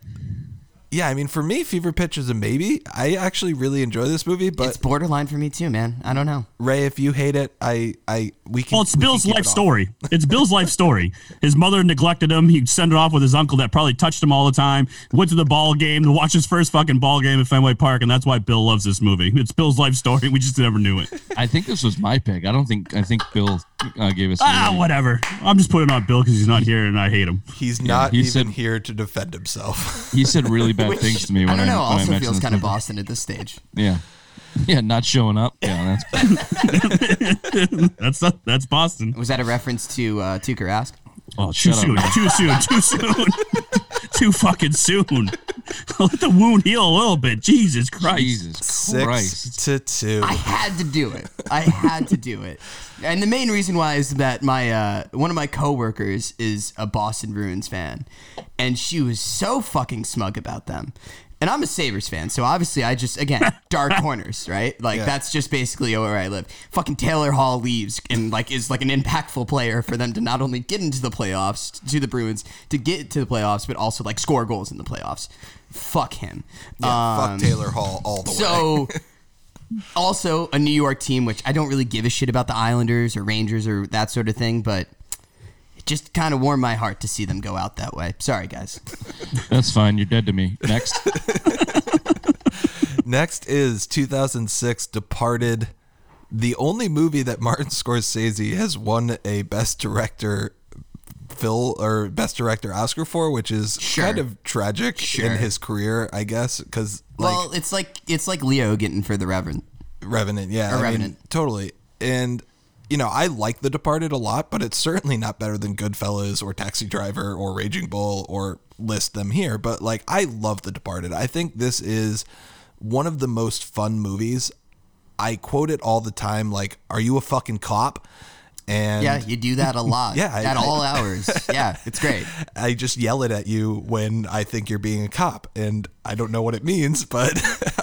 yeah, I mean, for me, Fever Pitch is a maybe. I actually really enjoy this movie, but it's borderline for me too, man. I don't know. Ray, if you hate it, I, I, we can. Well, it's we Bill's life it story. It's Bill's life story. His mother neglected him. He'd send it off with his uncle that probably touched him all the time. Went to the ball game to watch his first fucking ball game at Fenway Park, and that's why Bill loves this movie. It's Bill's life story. We just never knew it. I think this was my pick. I don't think. I think Bill uh, gave us. a Ah, rating. whatever. I'm just putting on Bill because he's not here and I hate him. He's not he even said- here to defend himself. He said really bad Which, things to me when I don't know. when also mentioned feels this kind of. Boston at this stage. Yeah, yeah, not showing up. Yeah, that's That's that's Boston. Was that a reference to uh, Tuukka Rask? Oh, too Shut up, soon. Too soon. Too soon. too fucking soon. Let the wound heal a little bit. Jesus Christ. Jesus Christ. Six to two. I had to do it. I had to do it. And the main reason why is that my uh, one of my coworkers is a Boston Bruins fan, and she was so fucking smug about them. And I'm a Sabres fan, so obviously I just again dark corners, right? Like Yeah. that's just basically where I live. Fucking Taylor Hall leaves and like is like an impactful player for them to not only get into the playoffs to the Bruins to get to the playoffs, but also like score goals in the playoffs. Fuck him. yeah, Um, fuck Taylor Hall all the way. so Also, a New York team, which I don't really give a shit about the Islanders or Rangers or that sort of thing, but just kind of warmed my heart to see them go out that way. Sorry, guys. That's fine. You're dead to me. Next. Next is 2006 Departed, the only movie that Martin Scorsese has won a Best Director Phil or Best Director Oscar for, which is Sure. kind of tragic Sure. in his career, I guess, because like well, it's like it's like Leo getting for the Reverend. Revenant, yeah, Or I mean, Revenant. totally. And you know, I like The Departed a lot, but it's certainly not better than Goodfellas or Taxi Driver or Raging Bull or list them here. But like, I love The Departed. I think this is one of the most fun movies. I quote it all the time. Like, "Are you a fucking cop?" And Yeah, you do that a lot. Yeah, at I- all hours. Yeah, it's great. I just yell it at you when I think you're being a cop, and I don't know what it means, but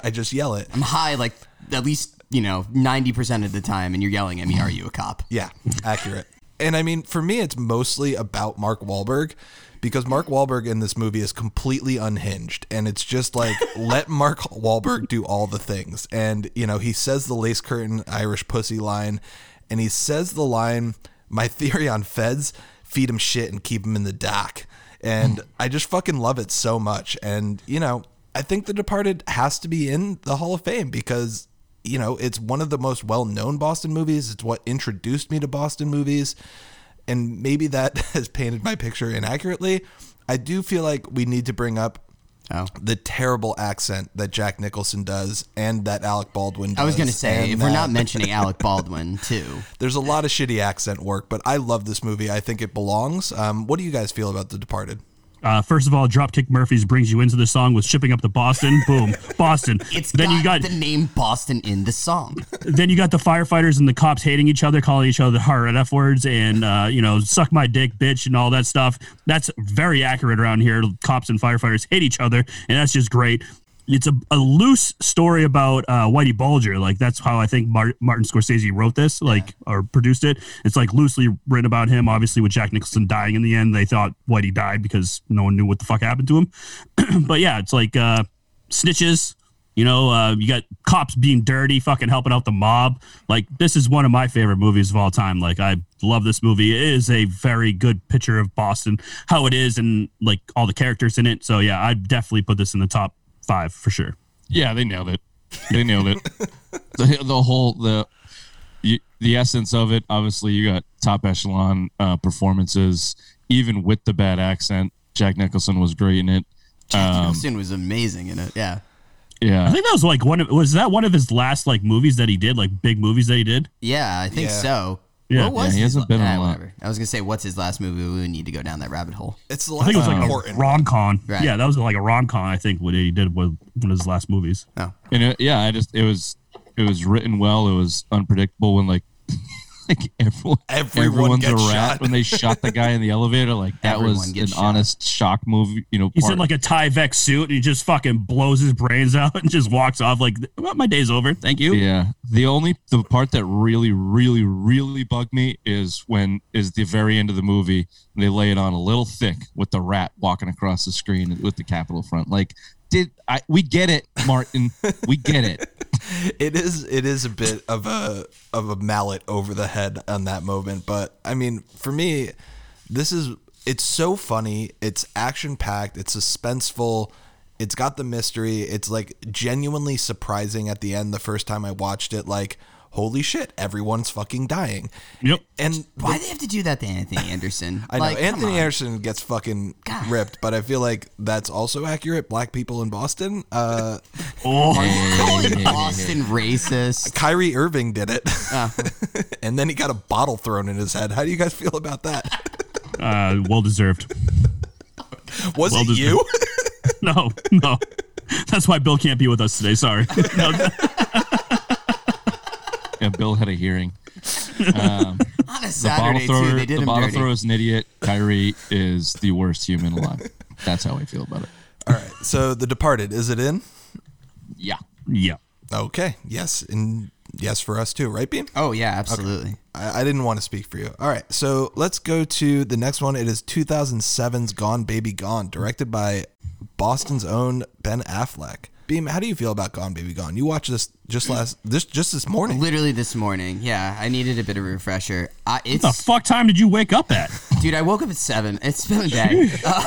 I just yell it. I'm high like at least you know ninety percent of the time, and you're yelling at me, "Are you a cop?" Yeah, accurate. And I mean, for me, it's mostly about Mark Wahlberg because Mark Wahlberg in this movie is completely unhinged. And it's just like, let Mark Wahlberg do all the things. And, you know, he says the lace curtain Irish pussy line, and he says the line, my theory on feds, feed him shit and keep him in the dock. And hmm. I just fucking love it so much. And, you know, I think The Departed has to be in the Hall of Fame because you know, it's one of the most well-known Boston movies. It's what introduced me to Boston movies, and maybe that has painted my picture inaccurately. I do feel like we need to bring up Oh. the terrible accent that Jack Nicholson does and that Alec Baldwin does. I was gonna say and if we're not mentioning Alec Baldwin too, there's a lot of shitty accent work, but I love this movie. I think it belongs. Um, what do you guys feel about The Departed? Uh, first of all, Dropkick Murphys brings you into the song with shipping up to Boston. Boom, Boston. it's then got, you got the name Boston in the song. then you got the firefighters and the cops hating each other, calling each other hard f words, and uh, you know, suck my dick, bitch, and all that stuff. That's very accurate around here. Cops and firefighters hate each other, and that's just great. It's a, a loose story about uh, Whitey Bulger. Like that's how I think Mar- Martin Scorsese wrote this, like or produced it. It's like loosely written about him. Obviously, with Jack Nicholson dying in the end, they thought Whitey died because no one knew what the fuck happened to him. but yeah, it's like uh, snitches. You know, uh, you got cops being dirty, fucking helping out the mob. Like, this is one of my favorite movies of all time. Like, I love this movie. It is a very good picture of Boston, how it is, and like all the characters in it. So, yeah, I'd definitely put this in the top five for sure. Yeah, they nailed it. They nailed it. the, the whole the you, the essence of it. Obviously, you got top echelon uh, performances, even with the bad accent. Jack Nicholson was great in it. Um, Nicholson was amazing in it. Yeah, Yeah. I think that was like one of, was that one of his last like movies that he did, like big movies that he did? yeah, I think Yeah. so. Yeah. What was Yeah, he his hasn't been in ah, a lot. whatever. I was gonna say, what's his last movie? We would need to go down that rabbit hole. It's the I last think it was like important. a rom com. Right. Yeah, that was like a rom com, I think, what he did with one of his last movies. Oh, and it, yeah, I just it was it was written well. It was unpredictable when like like everyone Everyone everyone's a rat shot. when they shot the guy in the elevator. Like that Everyone was an gets shot. honest shock movie. You know, He's part- in like a Tyvek suit and he just fucking blows his brains out and just walks off like, well, my day's over. Thank you. Yeah. The only the part that really, really, really bugged me is when is the very end of the movie and they lay it on a little thick with the rat walking across the screen with the Capitol front. Like, did I we get it, Martin. we get it. it is it is a bit of a of a mallet over the head on that moment but i mean for me this is it's so funny. It's action packed it's suspenseful. It's got the mystery. It's like genuinely surprising at the end the first time i watched it. Like holy shit everyone's fucking dying Yep. and why do they have to do that to Anthony Anderson? I know Like, come Anthony on. Anderson gets fucking God. ripped, but I feel like that's also accurate. Black people in Boston. Uh, Oh, Boston racist. Kyrie Irving did it, Ah. and then he got a bottle thrown in his head. How do you guys feel about that? uh, well deserved. Was Well it deserved. you? No, no. That's why Bill can't be with us today. Sorry. No, Yeah, Bill had a hearing. On Um, a the bottle Saturday thrower, too, they did the him bottle dirty. thrower is an idiot. Kyrie is the worst human alive. That's how I feel about it. All right. So The Departed is it in? Yeah. yeah. Okay. Yes, and yes for us too, right, Beam? Oh yeah, absolutely. I, I didn't want to speak for you. All right. So let's go to the next one. It is 2007's Gone Baby Gone, directed by Boston's own Ben Affleck. Beam, how do you feel about Gone Baby Gone? You watched this just last this just this morning. Literally this morning. Yeah, I needed a bit of a refresher. I, it's the fuck time did you wake up at? dude. I woke up at seven. It's been a day. Uh,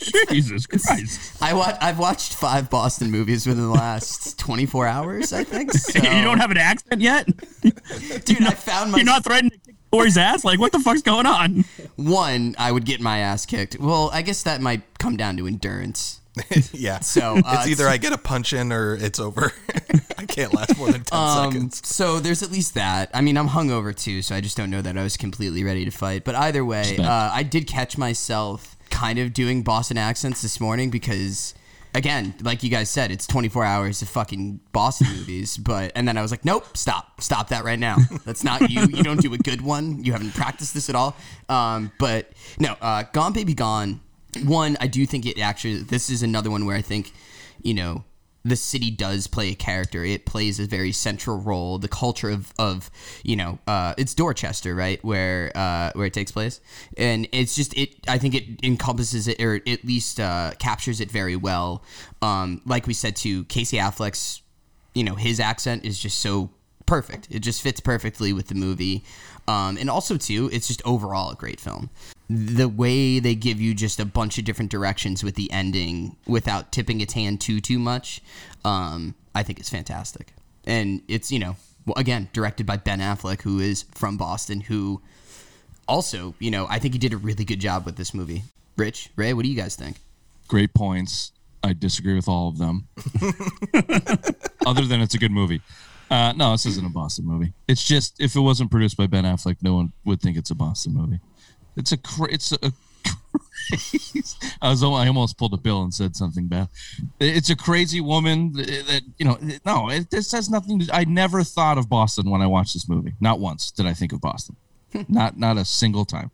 Jesus Christ. I wa- I've watched five Boston movies within the last 24 hours. I think. So. you don't have an accent yet? dude. I found my You're not threatening to kick Corey's ass? Like, what the fuck's going on? one. I would get my ass kicked. Well, I guess that might come down to endurance. yeah. So, uh, it's either I get a punch in or it's over. I can't last more than ten Um, seconds. so there's at least that. I mean, I'm hungover too, so I just don't know that I was completely ready to fight. But either way, uh, I did catch myself kind of doing Boston accents this morning because, again, like you guys said, it's 24 hours of fucking Boston movies. But and then I was like, nope, stop, stop that right now. That's not you. You don't do a good one. You haven't practiced this at all. Um, but no, uh, Gone Baby Gone. One, I do think it actually. This is another one where I think, you know, the city does play a character. It plays a very central role. The culture of, of you know, uh, it's Dorchester, right, where uh, where it takes place, and it's just it. I think it encompasses it, or at least uh, captures it very well. Um, like we said to Casey Affleck's, you know, his accent is just so perfect. It just fits perfectly with the movie. Um, and also too, it's just overall a great film. The way they give you just a bunch of different directions with the ending without tipping its hand too too much, um, I think it's fantastic. And it's you know again directed by Ben Affleck, who is from Boston, who also you know I think he did a really good job with this movie. Rich, Ray, what do you guys think? Great points. I disagree with all of them. Other than it's a good movie. Uh, no, this isn't a Boston movie. It's just if it wasn't produced by Ben Affleck, no one would think it's a Boston movie. It's a cra- it's a. crazy- I was I almost pulled a bill and said something bad. It's a crazy woman that, you know. No, it, this has nothing. to I never thought of Boston when I watched this movie. Not once did I think of Boston. not not a single time.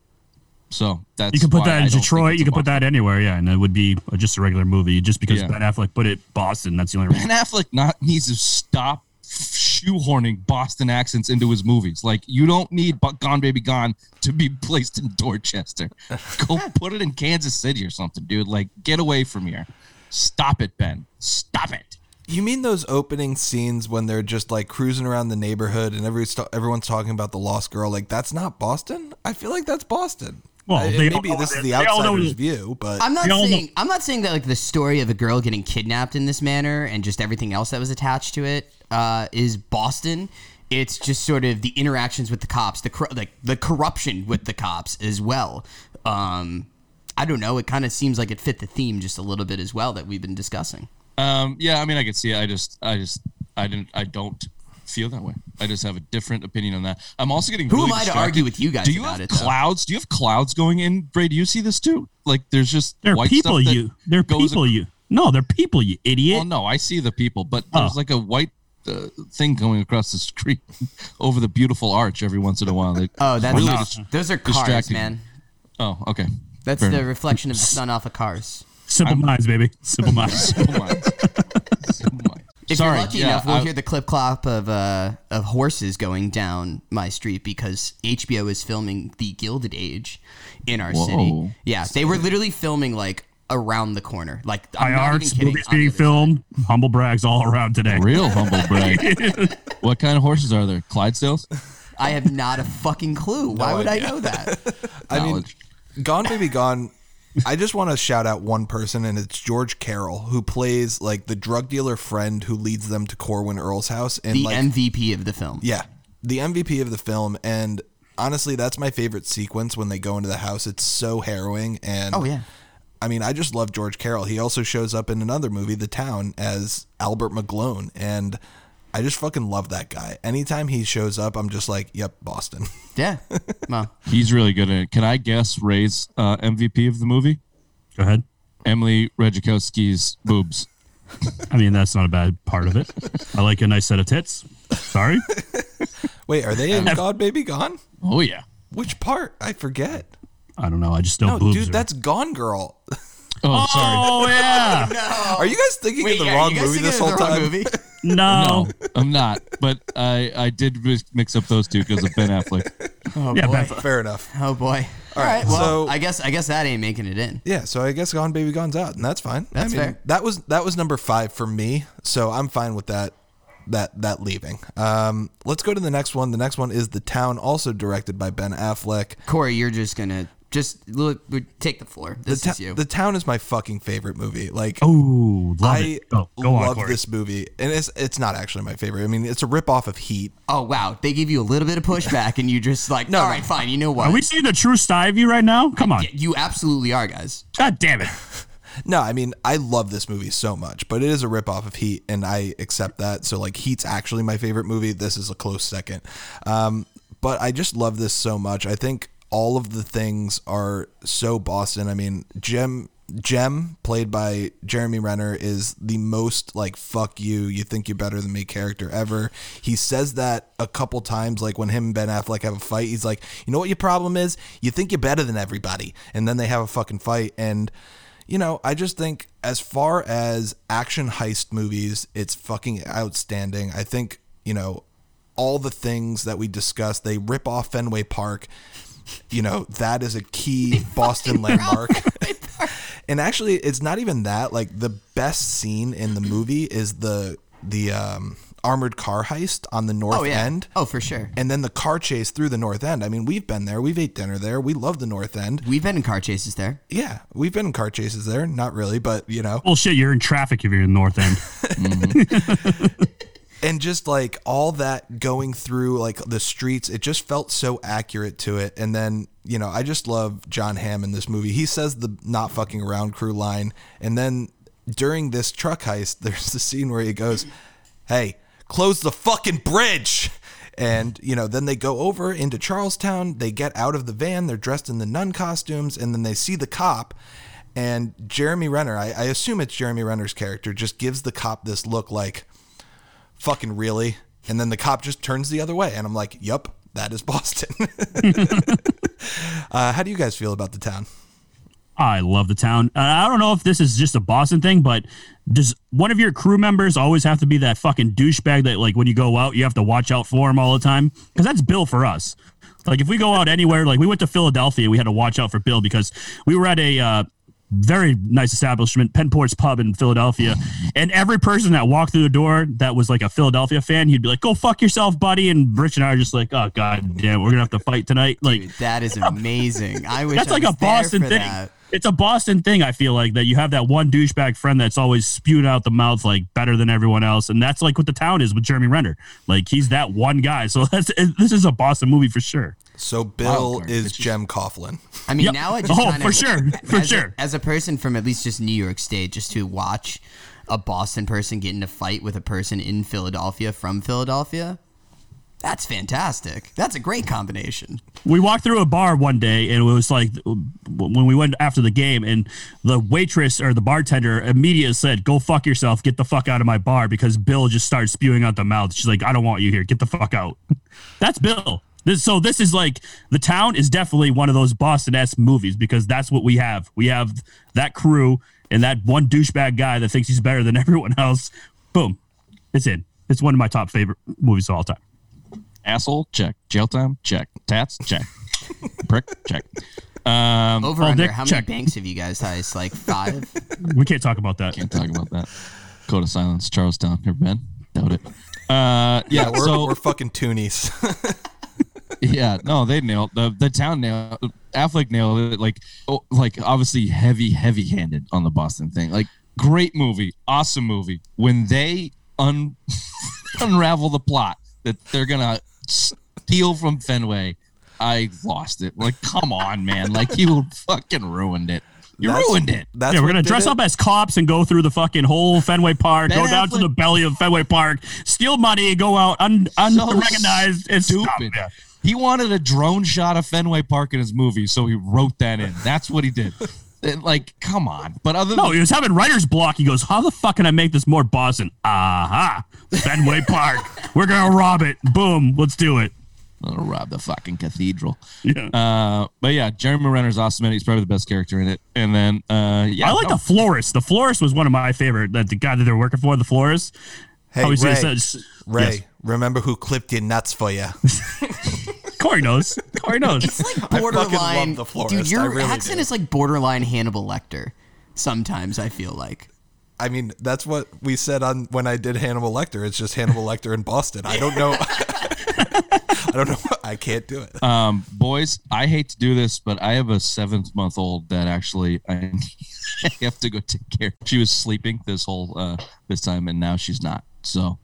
So that's You could put that in Detroit. You could put that anywhere, yeah, and it would be just a regular movie. Just because Yeah. Ben Affleck put it Boston, that's the only reason. Ben Affleck not needs to stop shoehorning Boston accents into his movies. Like you don't need Bu- Gone Baby Gone to be placed in Dorchester. Go put it in Kansas City or something, dude. Like get away from here. Stop it, Ben. Stop it. You mean those opening scenes when they're just like cruising around the neighborhood and every, everyone's talking about the lost girl? Like that's not Boston. I feel like that's Boston. Well, I- they maybe this is the they all know- outsider's view, but I'm not saying know- I'm not saying that like the story of a girl getting kidnapped in this manner and just everything else that was attached to it uh, is Boston. It's just sort of the interactions with the cops, the cor- like the corruption with the cops as well. Um, I don't know. It kind of seems like it fit the theme just a little bit as well that we've been discussing. Um, yeah, I mean, I could see it. I just, I just, I didn't, I don't feel that way. I just have a different opinion on that. I'm also getting. Who really am I to argue with you guys Do you about have it, though? clouds? Do you have clouds going in? Ray, do you see this too? Like, there's just They're white people. stuff that You. They're goes people. You. No, they're people. You idiot. Well, no, I see the people, but there's Oh. like a white uh, thing going across the street over the beautiful arch every once in a while. That Oh, that's really dis- those are cars, distracting. man. Oh, okay. That's Fair the enough. reflection of the sun off of cars. Simple minds, baby. Simple minds. Simple minds. Simple minds. If Sorry, you're lucky yeah, enough, we'll I- hear the clip clop of uh, of horses going down my street because HBO is filming the Gilded Age in our Whoa. city. Yeah, they were literally filming like around the corner. Like I'm High not arts, even movies being other filmed, humble brags all around today. Real humble brag. what kind of horses are there? Clydesdales? I have not a fucking clue. Why would I know that? I mean, Gone Baby Gone. I just want to shout out one person, and it's George Carroll, who plays like the drug dealer friend who leads them to Corwin Earl's house, and the like MVP of the film. Yeah, the MVP of the film, and honestly, that's my favorite sequence when they go into the house. It's so harrowing, and Oh yeah. I mean, I just love George Carroll. He also shows up in another movie, The Town, as Albert McGlone, and I just fucking love that guy. Anytime he shows up, I'm just like, "Yep, Boston." Yeah. Well, He's really good at it. Can I guess Ray's uh, MVP of the movie? Go ahead. Emily Ratajkowski's boobs. I mean, that's not a bad part of it. I like a nice set of tits. Sorry. Wait, are they in God Baby Gone? Oh, yeah. Which part? I forget. I don't know. I just know No, boobs. dude, are- that's Gone Girl. Oh, sorry. Oh yeah. Are you guys thinking wait, of the yeah, wrong you guys movie thinking this of whole the wrong time? movie? No. No, I'm not. But I, I did mix up those two because of Ben Affleck. Oh Yeah, boy. Ben- Fair enough. Oh boy. All right, right. Well, so- I guess I guess that ain't making it in. Yeah, so I guess Gone Baby Gone's out, and that's fine. That's I mean, fair. That was that was number five for me, so I'm fine with that. That that leaving. Um, let's go to the next one. The next one is The Town, also directed by Ben Affleck. Corey, you're just gonna just look, take the floor. The, Ta- is you. the Town is my fucking favorite movie. Like, Oh, love I it. Go, go on, love Corey. this movie, and it's it's not actually my favorite. I mean, it's a rip off of Heat. oh wow, they give you a little bit of pushback, and you just like, No, all no. right, fine. You know what? Are we seeing the true side of you right now? Come on. You absolutely are, guys. God damn it. No, I mean, I love this movie so much, but it is a ripoff of Heat, and I accept that. So, like, Heat's actually my favorite movie. This is a close second. Um, but I just love this so much. I think all of the things are so Boston. I mean, Jem. Jem, played by Jeremy Renner, is the most like "fuck you, you think you're better than me" character ever. He says that a couple times, like when him and Ben Affleck have a fight. He's like, "You know what your problem is? You think you're better than everybody," and then they have a fucking fight. And you know, I just think as far as action heist movies, it's fucking outstanding. I think, you know, all the things that we discussed, they rip off Fenway Park. You know, that is a key Boston landmark. and actually, it's not even that. Like the best scene in the movie is the the um, armored car heist on the north Oh yeah. end. Oh for sure. And then the car chase through the north end. I mean, we've been there. We've ate dinner there. We love the north end. We've been in car chases there. Yeah, we've been in car chases there. Not really, but you know, Bullshit, you're in traffic if you're in North End. and just like all that going through like the streets, it just felt so accurate to it. And then you know, I just love Jon Hamm in this movie. He says the "not fucking around" crew line, and then during this truck heist, there's the scene where he goes, "Hey, close the fucking bridge." And you know, then they go over into Charlestown. They get out of the van. They're dressed in the nun costumes, and then they see the cop. And Jeremy Renner, I, I assume it's Jeremy Renner's character, just gives the cop this look like, fucking really? And then the cop just turns the other way. And I'm like, yep, that is Boston. uh, how do you guys feel about the town? I love the town. Uh, I don't know if this is just a Boston thing, but does one of your crew members always have to be that fucking douchebag that, like, when you go out, you have to watch out for him all the time? Because that's Bill for us. Like, if we go out anywhere, like, we went to Philadelphia, we had to watch out for Bill because we were at a uh, very nice establishment, Penport's Pub in Philadelphia, and every person that walked through the door that was like a Philadelphia fan, he'd be like, "Go fuck yourself, buddy," and Rich and I are just like, "Oh god damn, we're gonna have to fight tonight." Like, Dude, that is amazing. I wish that's I like a Boston thing. that. It's a Boston thing. I feel like that you have that one douchebag friend that's always spewing out the mouth like better than everyone else, and that's like what the town is with Jeremy Renner. Like he's that one guy. So that's this is a Boston movie for sure. So Bill Wildcard. is Jem Coughlin. I mean, Yep. now I just Oh, kind for of, sure. For as sure. A, as a person from at least just New York State, just to watch a Boston person get in a fight with a person in Philadelphia from Philadelphia, that's fantastic. That's a great combination. We walked through a bar one day, and it was like when we went after the game, and the waitress or the bartender immediately said, "Go fuck yourself. Get the fuck out of my bar," because Bill just started spewing out the mouth. She's like, "I don't want you here. Get the fuck out." That's Bill. This, so this is like the town is definitely one of those Boston esque movies because that's what we have. We have that crew and that one douchebag guy that thinks he's better than everyone else. Boom, it's in. It's one of my top favorite movies of all time. Asshole, check. Jail time, check. Tats, check. Prick, check. Um, Over Oh, under, Dick, how many check. banks have you guys heist? Like five? We can't talk about that. can't talk about that. Code of silence, Charlestown. Never been. Doubt it. Uh, yeah. We're, so we're fucking toonies. yeah, no, they nailed the the town nailed Affleck nailed it. Like, oh, like obviously heavy, heavy handed on the Boston thing. Like, great movie, awesome movie. When they un unravel the plot that they're gonna steal from Fenway, I lost it. Like, come on, man! Like, you fucking ruined it. You That's- ruined it. That's yeah, we're gonna dress it. up as cops and go through the fucking whole Fenway Park, Ben go down to the belly of Fenway Park, steal money, go out un- unrecognized. It's stupid. dumb, yeah. He wanted a drone shot of Fenway Park in his movie, so he wrote that in. That's what he did. And, like, come on. But other No, than he was having writer's block. He goes, "How the fuck can I make this more Boston?" Aha, Fenway Park. We're gonna rob it. Boom, let's do it. I'll rob the fucking cathedral. Yeah. Uh, but yeah, Jeremy Renner's awesome. in. He's probably the best character in it. And then, uh, yeah, I like no, the florist. The florist was one of my favorite. That the guy that they're working for, the florist. Hey, Ray, says, Ray, yes. Remember who clipped your nuts for you? Corey knows. Corey knows. It's like fucking love borderline. The Florist. Dude, your I really accent do. is like borderline Hannibal Lecter. Sometimes I feel like. I mean, that's what we said on when I did Hannibal Lecter. It's just Hannibal Lecter in Boston. I don't know. I don't know. I can't do it. Um, boys, I hate to do this, but I have a seventh month old that actually I have to go take care. She was sleeping this whole uh, this time, and now she's not. So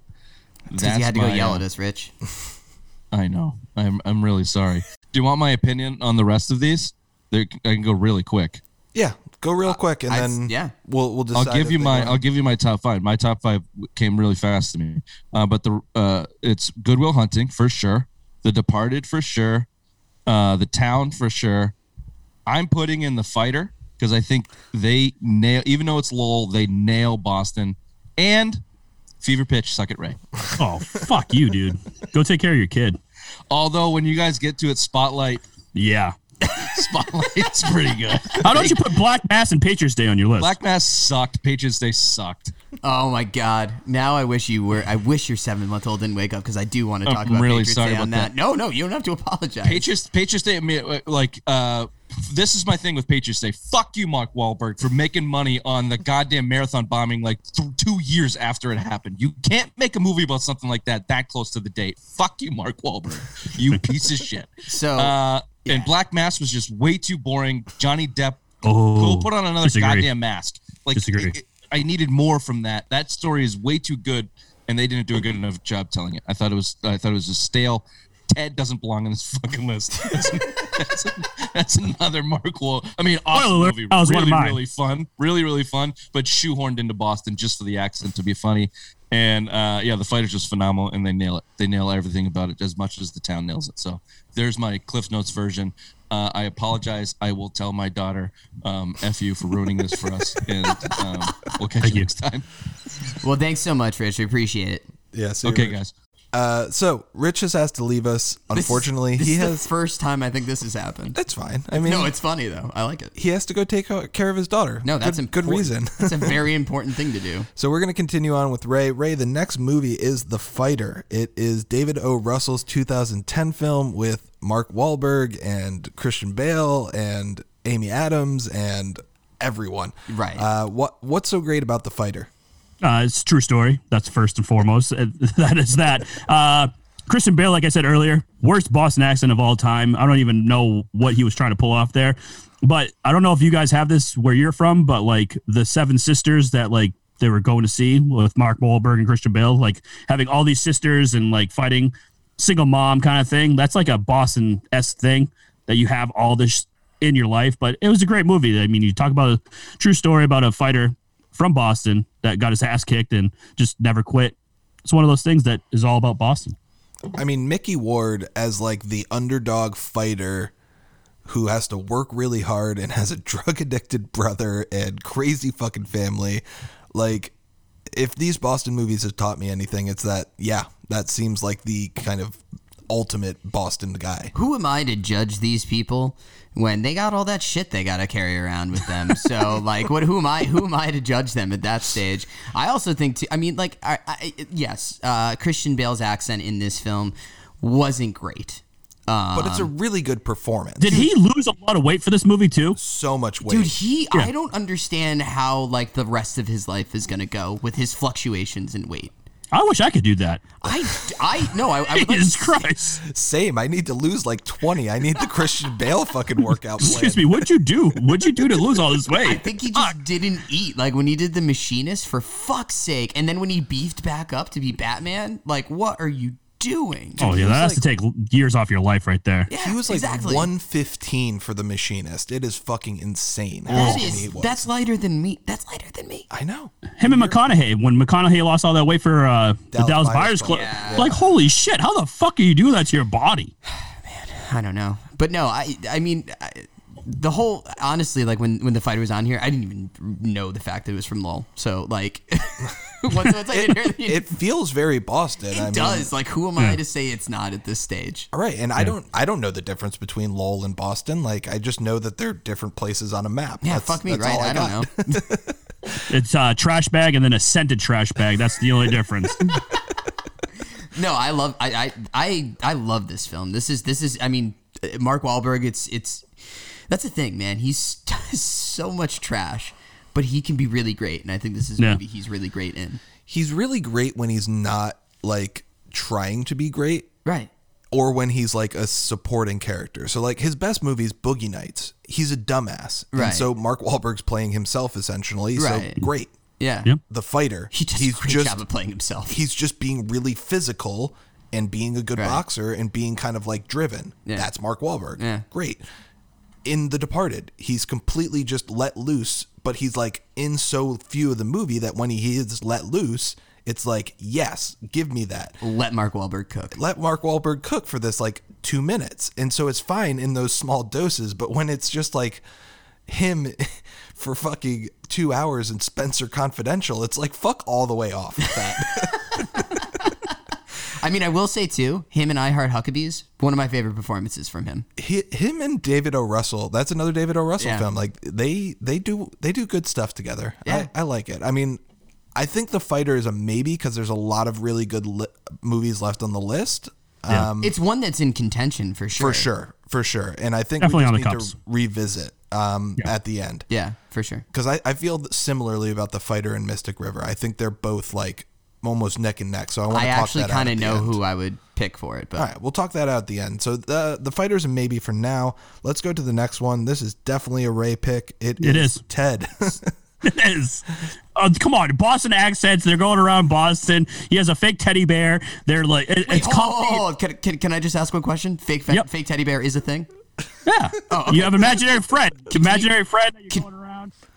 Because you had to go my, yell uh, at us, Rich. I know. I'm I'm really sorry. Do you want my opinion on the rest of these? They're, I can go really quick. Yeah, go real quick, and I'd- then yeah. we'll we'll decide. I'll give you my want- I'll give you my top five. My top five came really fast to me, uh, but the uh, it's Good Will Hunting for sure, The Departed for sure, uh, The Town for sure. I'm putting in The Fighter because I think they nail, even though it's Lowell, they nail Boston and Fever Pitch. Suck it, Ray. Oh, fuck you, dude. Go take care of your kid. Although when you guys get to it, Spotlight, Yeah. Spotlight's pretty good. How don't you put Black Mass and Patriots Day on your list? Black Mass sucked. Patriots Day sucked. Oh my God! Now I wish you were. I wish your seven month old didn't wake up because I do want to talk I'm about really Patriots sorry Day on about that. that. No, no, you don't have to apologize. Patriots Patriots Day, I mean, like uh, this is my thing with Patriots Day. Fuck you, Mark Wahlberg, for making money on the goddamn marathon bombing like th- two years after it happened. You can't make a movie about something like that that close to the date. Fuck you, Mark Wahlberg. You piece of shit. So, uh, yeah. and Black Mass was just way too boring. Johnny Depp, Oh, go put on another disagree. goddamn mask. Like Disagree. it- it- I needed more from that. That story is way too good, and they didn't do a good enough job telling it. I thought it was. I thought it was just stale. Ted doesn't belong on this fucking list. That's, that's, that's another Mark Wall. I mean, awesome Spoiler alert, movie. that was one of really, mine. really fun. Really, really fun. But shoehorned into Boston just for the accent to be funny. And uh, yeah, the fight is just phenomenal, and they nail it. They nail everything about it as much as the town nails it. So there's my Cliff Notes version. Uh, I apologize. I will tell my daughter, um, "F you" for ruining this for us, and um, we'll catch Thank you you. next time. well, thanks so much, Rich. We appreciate it. Yeah. see Okay, Rich. guys. Uh, so Rich has asked to leave us. Unfortunately, this he is has. the first time I think this has happened. That's fine. I mean, No, it's funny though. I like it. he has to go take care of his daughter. No, that's good, good reason. That's a very important thing to do. So we're going to continue on with Ray. Ray, the next movie is The Fighter. It is David O. Russell's 2010 film with Mark Wahlberg and Christian Bale and Amy Adams and everyone. Right. Uh, what What's so great about The Fighter? Uh, it's true story. That's first and foremost. Uh, that is that. Uh, Christian Bale, like I said earlier, worst Boston accent of all time. I don't even know what he was trying to pull off there. But I don't know if you guys have this where you're from, but like the Seven Sisters that like they were going to see with Mark Wahlberg and Christian Bale, like having all these sisters and like fighting single mom kind of thing. That's like a Boston s thing that you have all this in your life. But it was a great movie. I mean, you talk about a true story about a fighter from Boston that got his ass kicked and just never quit. It's one of those things that is all about Boston. I mean, Micky Ward as like the underdog fighter who has to work really hard and has a drug addicted brother and crazy fucking family. Like, if these Boston movies have taught me anything, it's that, yeah, that seems like the kind of ultimate Boston guy. Who am I to judge these people when they got all that shit they got to carry around with them? So like, what? Who am I? Who am I to judge them at that stage? I also think. Too, I mean, like, I, I, yes, uh, Christian Bale's accent in this film wasn't great. Um, But it's a really good performance. Did he lose a lot of weight for this movie too? so much weight. Dude, he I don't understand how like the rest of his life is gonna go with his fluctuations in weight. I wish I could do that. I I no, I, I would like Jesus Christ. Same. I need to lose like 20. I need the Christian Bale fucking workout plan. Excuse me, what'd you do? What'd you do to lose all this weight? I think he just didn't eat. Like when he did the machinist, for fuck's sake. And then when he beefed back up to be Batman, like what are you doing? Oh yeah, that has to take years off your life right there. Yeah, He was like exactly. 115 for the machinist. It is fucking insane. how That skinny is he was. that's lighter than me. That's lighter than me. I know. Him and McConaughey, when McConaughey lost all that weight for uh, the Dallas Dallas Buyers Buyers Club. Club, Yeah. like holy shit, how the fuck are you doing that to your body? Man, I don't know, but no, I I mean. I, the whole honestly like when when the fighter was on here i didn't even know the fact that it was from lowell so like once, once i did hear It, the, it feels very Boston. it I mean, does like who am i to say it's not at this stage All right, and I don't I don't know the difference between Lowell and Boston. Like I just know that they're different places on a map. yeah That's- fuck me that's right all i, don't know It's a trash bag and then a scented trash bag. That's the only difference. No, I love I, I I I love this film. This is this is I mean uh, Mark Wahlberg. It's it's that's the thing, man. He's so much trash, but he can be really great, and I think this is a Yeah. movie he's really great in. He's really great when he's not like trying to be great Right. or when he's like a supporting character. So like his best movie is Boogie Nights. He's a dumbass. Right. And so Mark Wahlberg's playing himself essentially. Right. So great. Yeah. Yep. The fighter. He does he's a great just job of playing himself. he's just being really physical and being a good Right. boxer and being kind of like driven. Yeah. That's Mark Wahlberg. Yeah. Great. In The Departed, he's completely just let loose, but he's like in so few of the movie that when he is let loose, it's like, yes, give me that. Let Mark Wahlberg cook. Let Mark Wahlberg cook for this like two minutes. And so it's fine in those small doses, but when it's just like him for fucking two hours in Spenser Confidential, it's like fuck all the way off with that. I mean, I will say too, him and I Heart Huckabees, one of my favorite performances from him. Hi- him and David O. Russell. That's another David O. Russell Yeah. film. Like they they do they do good stuff together. Yeah. I, I like it. I mean, I think the fighter is a maybe because there's a lot of really good li- movies left on the list. Yeah. Um, It's one that's in contention for sure. for sure, for sure. And I think Definitely we on just the need cups. to revisit um, at the end Yeah, for sure. because I, I feel similarly about the fighter and Mystic River. I think they're both like almost neck and neck. So I want to talk actually that out I actually kind of know end. who I would pick for it, but All right, we'll talk that out at the end. So the the fighters and maybe for now. Let's go to the next one. This is definitely a Ray pick. It is. Ted. It is. Oh, come on, Boston accents. They're going around Boston. He has a fake teddy bear. They're like, it- Wait, it's hold, called. hold, hold. Can, can, can I just ask one question? Fake fe- Yep. fake teddy bear is a thing. Yeah. Oh, you have imaginary friend. imaginary friend. that You're going around.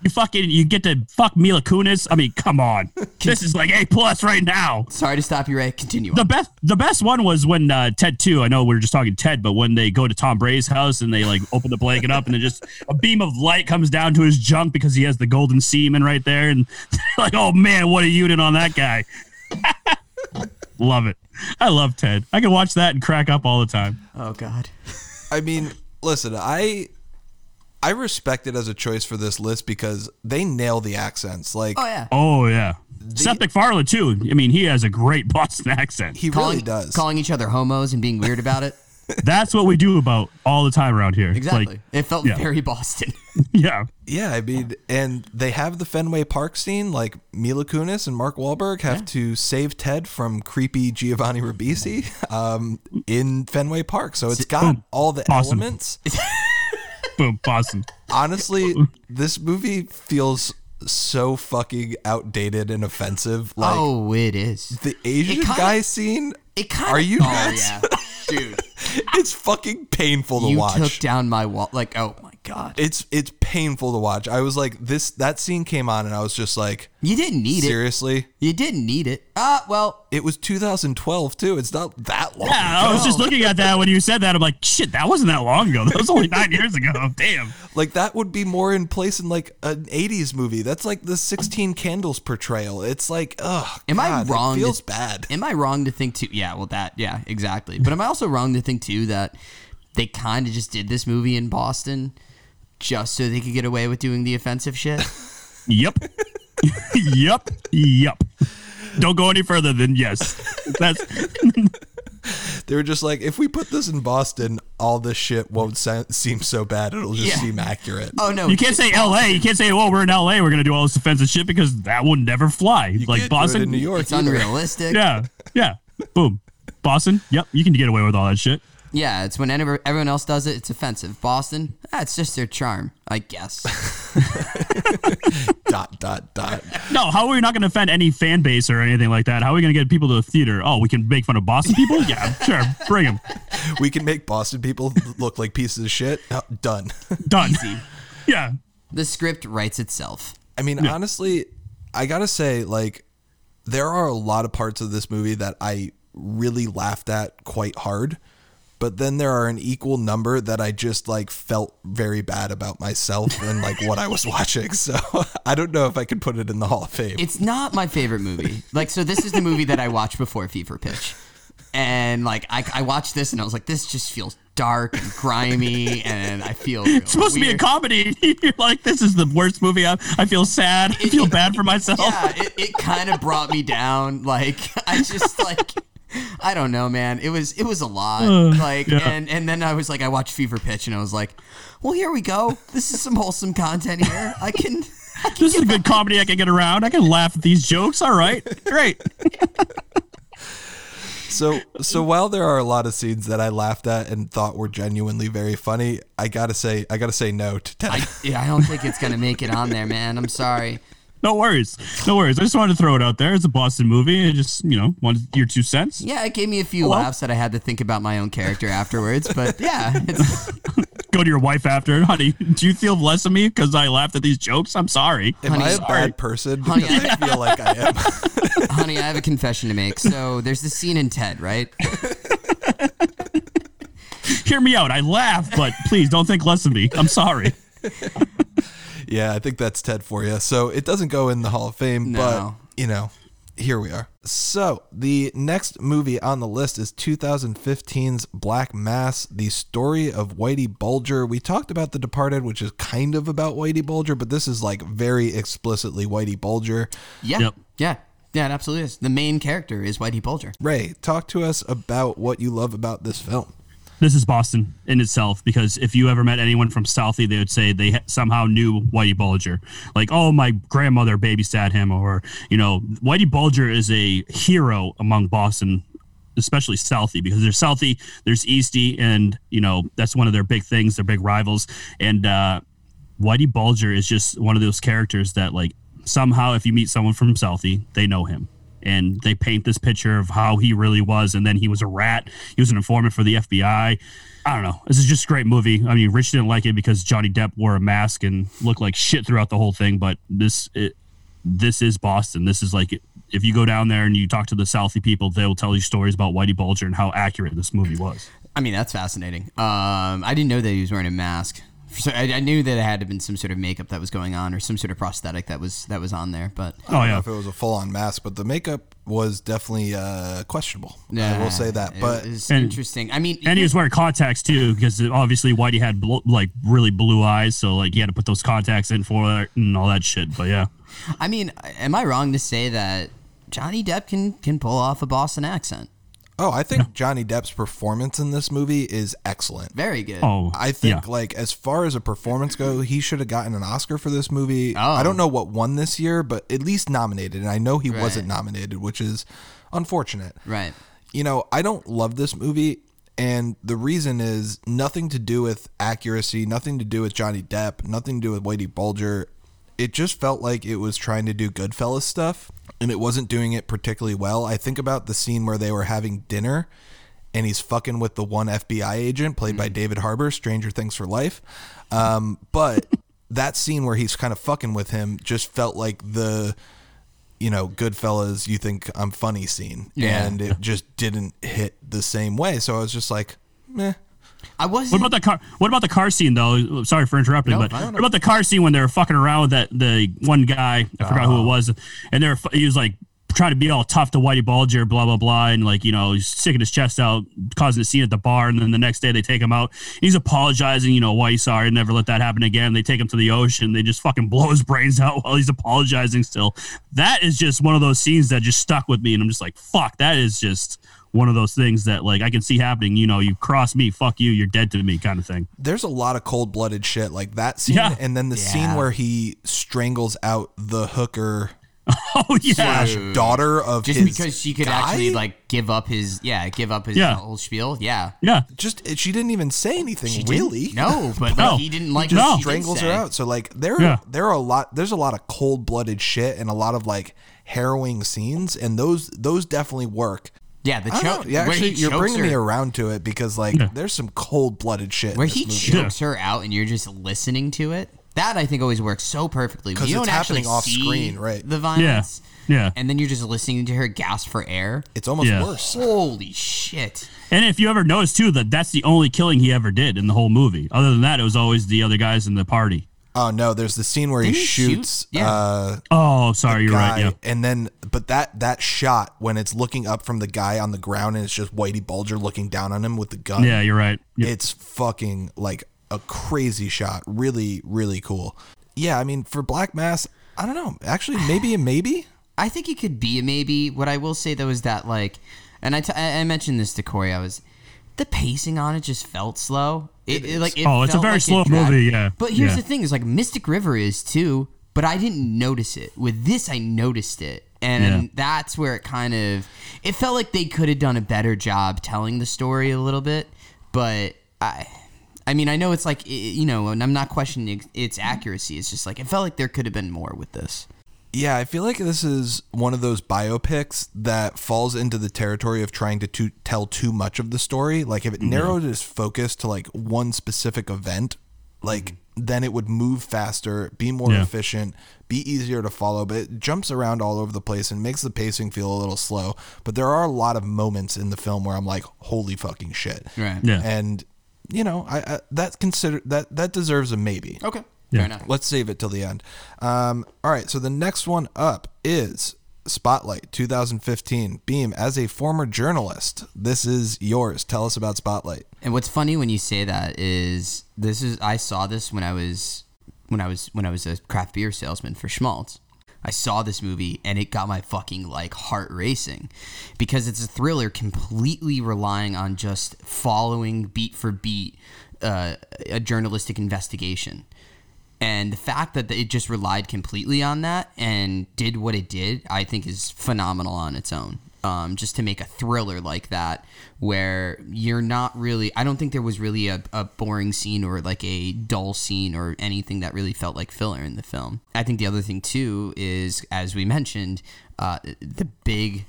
You fucking. You get to fuck Mila Kunis. I mean, come on. this is like A plus right now. Sorry to stop you, Ray. Continue. The best, the best one was when uh, Ted two. I know we are just talking Ted, but when they go to Tom Brady's house and they like open the blanket up and then just a beam of light comes down to his junk because he has the golden semen right there, and like, oh man, what a unit on that guy. love it. I love Ted. I can watch that and crack up all the time. Oh God. I mean, listen, I I respect it as a choice for this list because they nail the accents. Like Oh yeah. Oh yeah, Seth MacFarlane too. I mean, he has a great Boston accent. he calling, really does. calling each other homos and being weird about it. That's what we do about all the time around here. Exactly. Like, it felt yeah. very Boston. yeah. yeah, I mean, and they have the Fenway Park scene. Like Mila Kunis and Mark Wahlberg have to save Ted from creepy Giovanni Ribisi um, in Fenway Park. So it's got all the Awesome. elements. Boom, Boston. Honestly, this movie feels so fucking outdated and offensive. Like oh, it is. the Asian kinda- guy scene. It kind Are you Oh nuts? yeah, dude. It's fucking painful to you watch. took down my wall. Like, oh my god. it's it's painful to watch. I was like, this that scene came on, and I was just like, You didn't need it. seriously. You didn't need it. Ah, well, It was 2012 too. It's not that long. Yeah, I was just looking at that when you said that. I'm like, shit, that wasn't that long ago. That was only nine years ago. Damn. Like that would be more in place in like an 80s movie. That's like the 16 Candles portrayal. It's like, ugh. Am I wrong It to- feels bad. am I wrong to think too? Yeah, well, that, yeah, exactly. But am I also wrong to think too that they kind of just did this movie in Boston just so they could get away with doing the offensive shit? Yep. yep. Yep. Don't go any further than yes. That's They were just like, if we put this in Boston, all this shit won't se- seem so bad. It'll just Yeah. seem accurate. Oh no, you can't say L.A. You can't say, "Well, we're in L.A. We're gonna do all this offensive shit" because that will never fly. You like can't do it Boston, in New York. it's either. unrealistic. Yeah. Yeah. Boom. Boston. Yep. You can get away with all that shit. Yeah, it's when everyone else does it, it's offensive. Boston, that's just their charm, I guess. dot dot dot. No, how are we not going to offend any fan base or anything like that? How are we going to get people to the theater? Oh, we can make fun of Boston people? Yeah, sure. Bring them. We can make Boston people look like pieces of shit. Oh, done. Done. Yeah. the script writes itself. I mean, honestly, I gotta say, like, there are a lot of parts of this movie that I really laughed at quite hard, but then there are an equal number that I just like felt very bad about myself and like what I was watching. So I don't know if I could put it in the Hall of Fame. It's not my favorite movie. Like, so this is the movie that I watched before Fever Pitch. And like, I, I watched this and I was like, this just feels dark and grimy and I feel real It's supposed to be a comedy. You're like, this is the worst movie. I, I feel sad. I feel bad for myself. Yeah, it, it kind of brought me down. Like, I just like, I don't know, man. It was it was a lot. Uh, like yeah. and and then I was like I watched Fever Pitch and I was like, well, here we go. This is some wholesome content here. I can This is a good comedy I can get around. I can laugh at these jokes. All right, great. So so while there are a lot of scenes that I laughed at and thought were genuinely very funny, I gotta say I gotta say no to Ted. I, yeah, I don't think it's gonna make it on there, man. I'm sorry. No worries, no worries. I just wanted to throw it out there. It's a Boston movie. I just you know wanted your two cents. Yeah, it gave me a few Hello? laughs that I had to think about my own character afterwards. But yeah, it's, Go to your wife after, honey. Do you feel less of me because I laughed at these jokes? I'm sorry. Am honey, I a sorry. bad person? Honey, I feel like I am. honey, I have a confession to make. So there's this scene in Ted, right? Hear me out. I laugh, but please don't think less of me. I'm sorry. Yeah, I think that's Ted for you. So it doesn't go in the Hall of Fame, No. but you know, here we are. So the next movie on the list is 2015's Black Mass, the story of Whitey Bulger. We talked about The Departed, which is kind of about Whitey Bulger, but this is like very explicitly Whitey Bulger. Yeah, Yep. yeah, yeah. It absolutely is. The main character is Whitey Bulger. Ray, talk to us about what you love about this film. This is Boston in itself because if you ever met anyone from Southie, they would say they somehow knew Whitey Bulger. Like, oh, my grandmother babysat him, or, you know, Whitey Bulger is a hero among Boston, especially Southie, because there's Southie, there's Eastie, and, you know, that's one of their big things, their big rivals. And uh, Whitey Bulger is just one of those characters that, like, somehow if you meet someone from Southie, they know him and they paint this picture of how he really was and then he was a rat. He was an informant for the fbi i. Don't know. This is just a great movie. I mean rich didn't like it because johnny depp wore a mask and looked like shit throughout the whole thing but this it, this is boston. This is like if you go down there and you talk to the southie people they'll tell you stories about whitey bulger and how accurate this movie was. I mean, that's fascinating. Um, I didn't know that he was wearing a mask. So I, I knew that it had to have been some sort of makeup that was going on, or some sort of prosthetic that was that was on there. But I oh don't know yeah if it was a full-on mask, but the makeup was definitely uh, questionable. I yeah, will say that. it But it's interesting. I mean, and he was wearing contacts too because obviously whitey had bl- like really blue eyes so like he had to put those contacts in for it and all that shit but yeah I mean, am I wrong to say that Johnny Depp can can pull off a Boston accent? Oh, I think Johnny Depp's performance in this movie is excellent. Very good. oh I think yeah. like as far as a performance go, he should have gotten an Oscar for this movie. Oh. I don't know what won this year, but at least nominated. And I know he wasn't nominated, which is unfortunate. Right. You know, I don't love this movie, and the reason is nothing to do with accuracy, nothing to do with Johnny Depp, nothing to do with Whitey Bulger. It just felt like it was trying to do Goodfellas stuff, and it wasn't doing it particularly well. I think about the scene where they were having dinner, and he's fucking with the one FBI agent played by David Harbour, Stranger Things for Life. Um, but that scene where he's kind of fucking with him just felt like the you know, Goodfellas, you think I'm funny scene. Yeah. And it just didn't hit the same way. So I was just like, meh. I wasn't. What about the car? What about the car scene though? Sorry for interrupting, No, but what about the car scene when they were fucking around with that the one guy? I forgot who it oh. was, and they were he was like trying to be all tough to Whitey Bulger, blah blah blah, and like you know he's sticking his chest out, causing a scene at the bar, and then the next day they take him out. He's apologizing, you know, why he's sorry, never let that happen again. They take him to the ocean, they just fucking blow his brains out while he's apologizing. Still, that is just one of those scenes that just stuck with me, and I'm just like, fuck, that is just. One of those things that like I can see happening, you know, you cross me, fuck you, you're dead to me, kind of thing. There's a lot of cold blooded shit like that scene. Yeah. And then the scene where he strangles out the hooker Oh yeah, slash daughter of just his because she could guy? actually like give up his yeah give up his Yeah. whole spiel yeah yeah. Just, she didn't even say anything She really. no but No. like, he didn't like just what she did strangles her say. out. So like there Yeah. there are a lot there's a lot of cold blooded shit and a lot of like harrowing scenes and those those definitely work. Yeah the I choke know. Yeah, where actually, he you're bringing her, me around to it because like Yeah. there's some cold blooded shit. where in this he movie. chokes her out and you're just listening to it that I think always works so perfectly 'Cause you it's don't actually happening off see screen, right. the violence Yeah. and then you're just listening to her gasp for air It's almost Yeah. worse. holy shit And if you ever notice too that that's the only killing he ever did in the whole movie. Other than that, it was always the other guys in the party. Oh no, there's the scene where he Didn't he shoot? shoots Yeah. uh Oh, sorry, you're guy, right. Yeah. and then but that that shot when it's looking up from the guy on the ground and it's just Whitey Bulger looking down on him with the gun. Yeah, you're right. Yeah. It's fucking like a crazy shot. Really, really cool. Yeah, I mean for Black Mass, I don't know. Actually, maybe a maybe. I think it could be a maybe. What I will say though is that like And I, t- I I mentioned this to Corey. I was the pacing on it just felt slow. It, it, like it Oh, it's a very like slow movie, yeah. But here's Yeah. the thing: is like Mystic River is too, but I didn't notice it. With this, I noticed it, and Yeah. that's where it kind of it felt like they could have done a better job telling the story a little bit. But I. I mean, I know it's like you know, and I'm not questioning its accuracy. It's just like it felt like there could have been more with this. Yeah, I feel like this is one of those biopics that falls into the territory of trying to, to tell too much of the story. Like if it narrowed its focus to like one specific event, like mm-hmm. then it would move faster, be more Yeah. efficient, be easier to follow, but it jumps around all over the place and makes the pacing feel a little slow. But there are a lot of moments in the film where I'm like, holy fucking shit. Right. Yeah. And you know, I, I that consider that that deserves a maybe. Okay. Yeah. Fair enough. Let's save it till the end. Um, all right, so the next one up is Spotlight 2015. Beam, as a former journalist, this is yours. Tell us about Spotlight. And what's funny when you say that is this is I saw this when I was when I was when I was a craft beer salesman for Schmaltz. I saw this movie and it got my fucking like heart racing because it's a thriller completely relying on just following beat for beat uh, a journalistic investigation. And the fact that it just relied completely on that and did what it did, I think is phenomenal on its own. Um, just to make a thriller like that, where you're not really, I don't think there was really a, a boring scene or like a dull scene or anything that really felt like filler in the film. I think the other thing too is, as we mentioned, uh, the big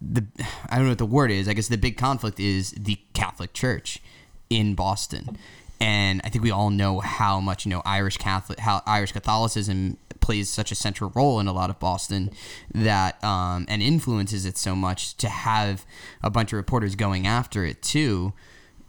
the I don't know what the word is. I guess the big conflict is the Catholic Church in Boston, and I think we all know how much you know Irish Catholic how Irish Catholicism plays such a central role in a lot of Boston that um, and influences it so much to have a bunch of reporters going after it too.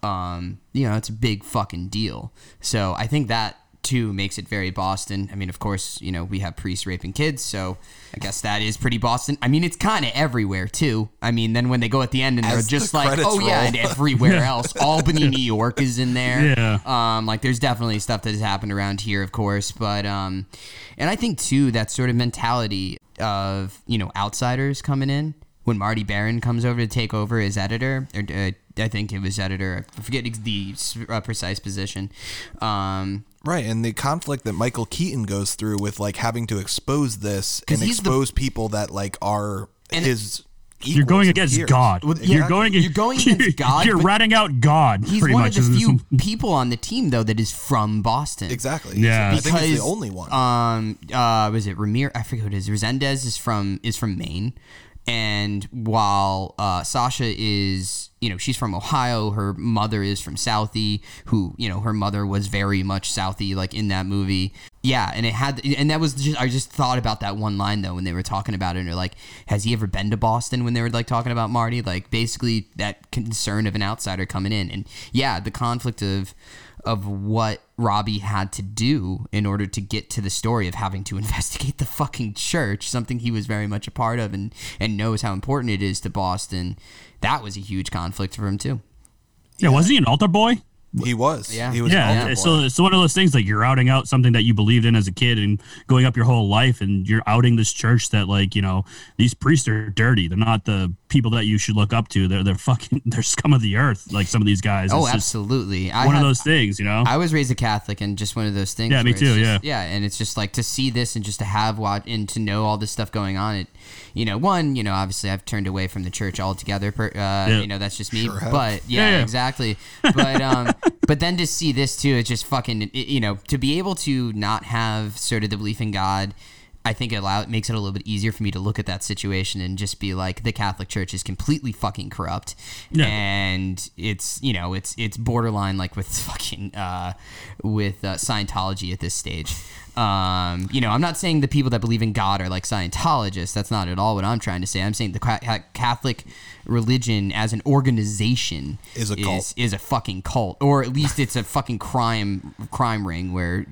Um, you know, it's a big fucking deal. So I think that too makes it very Boston. I mean, of course, you know, we have priests raping kids, so I guess that is pretty Boston. I mean, it's kind of everywhere too. I mean, then when they go at the end and they're just the like, credits oh yeah, roll. and everywhere else, Albany, New York is in there. Yeah. Um, like there's definitely stuff that has happened around here, of course, but um, and I think too that sort of mentality of you know outsiders coming in when Marty Baron comes over to take over as editor, or uh, I think it was editor. I forget the uh, precise position. Um, Right, and the conflict that Michael Keaton goes through with like having to expose this 'Cause and he's the- expose people that like are And- his. You're going against peers. God. Well, you're going. you're going against God, You're ratting out God. he's pretty one much. of the few people on the team though that is from Boston. Exactly. Yeah. I think he's Because, the only one. Um, uh, was it Ramir? I forget who it is. Rezendes is from is from Maine, and while uh, Sacha is, you know, she's from Ohio. Her mother is from Southie, who you know, her mother was very much Southie, like in that movie. Yeah, and it had, and that was just I just thought about that one line though when they were talking about it, and they're like, "Has he ever been to Boston?" When they were like talking about Marty, like basically that concern of an outsider coming in, and yeah, the conflict of of what Robby had to do in order to get to the story of having to investigate the fucking church, something he was very much a part of and and knows how important it is to Boston. That was a huge conflict for him too. yeah, wasn't he an altar boy? He was. Yeah. He was. an Yeah, altar it's- so it's one of those things like you're outing out something that you believed in as a kid and going up your whole life, and you're outing this church that like you know these priests are dirty. They're not the people that you should look up to. They're they're fucking they're scum of the earth. Like some of these guys. Oh, It's just absolutely. I One had- of those things, you know. I was raised a Catholic, and just one of those things. Yeah, me too, just- yeah. yeah, and it's just like to see this and just to have watch and to know all this stuff going on. It, you know, one, you know, obviously I've turned away from the church altogether. Per, uh, You know, that's just me. Sure but yeah, Yeah, yeah. exactly. But um, but then to see this too, it's just fucking. It, you know, to be able to not have sort of the belief in God. I think it allow it makes it a little bit easier for me to look at that situation and just be like, the Catholic Church is completely fucking corrupt, Yeah. and it's you know it's it's borderline like with fucking uh, with uh, Scientology at this stage. Um, you know, I'm not saying the people that believe in God are like Scientologists. That's not at all what I'm trying to say. I'm saying the Ca- Ca- Catholic religion as an organization Is a cult. is, is a fucking cult, or at least it's a fucking crime crime ring where